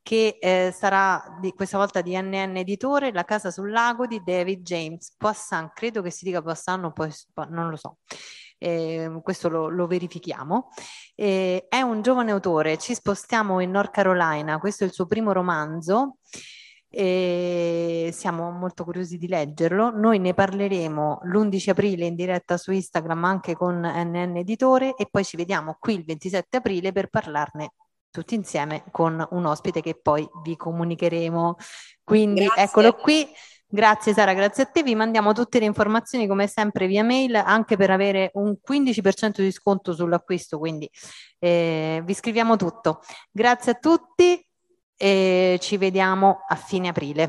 Speaker 2: che eh, sarà di, questa volta di NN Editore, La casa sul lago di David James Poisson, credo che si dica Poisson non lo so. Eh, questo lo, lo verifichiamo. Eh, è un giovane autore, ci spostiamo in North Carolina, questo è il suo primo romanzo e siamo molto curiosi di leggerlo. Noi ne parleremo l'11 aprile in diretta su Instagram anche con NN Editore e poi ci vediamo qui il 27 aprile per parlarne tutti insieme con un ospite che poi vi comunicheremo. Quindi grazie. eccolo qui. Grazie Sara, grazie a te. Vi mandiamo tutte le informazioni come sempre via mail anche per avere un 15% di sconto sull'acquisto, quindi eh, vi scriviamo tutto. Grazie a tutti e ci vediamo a fine aprile.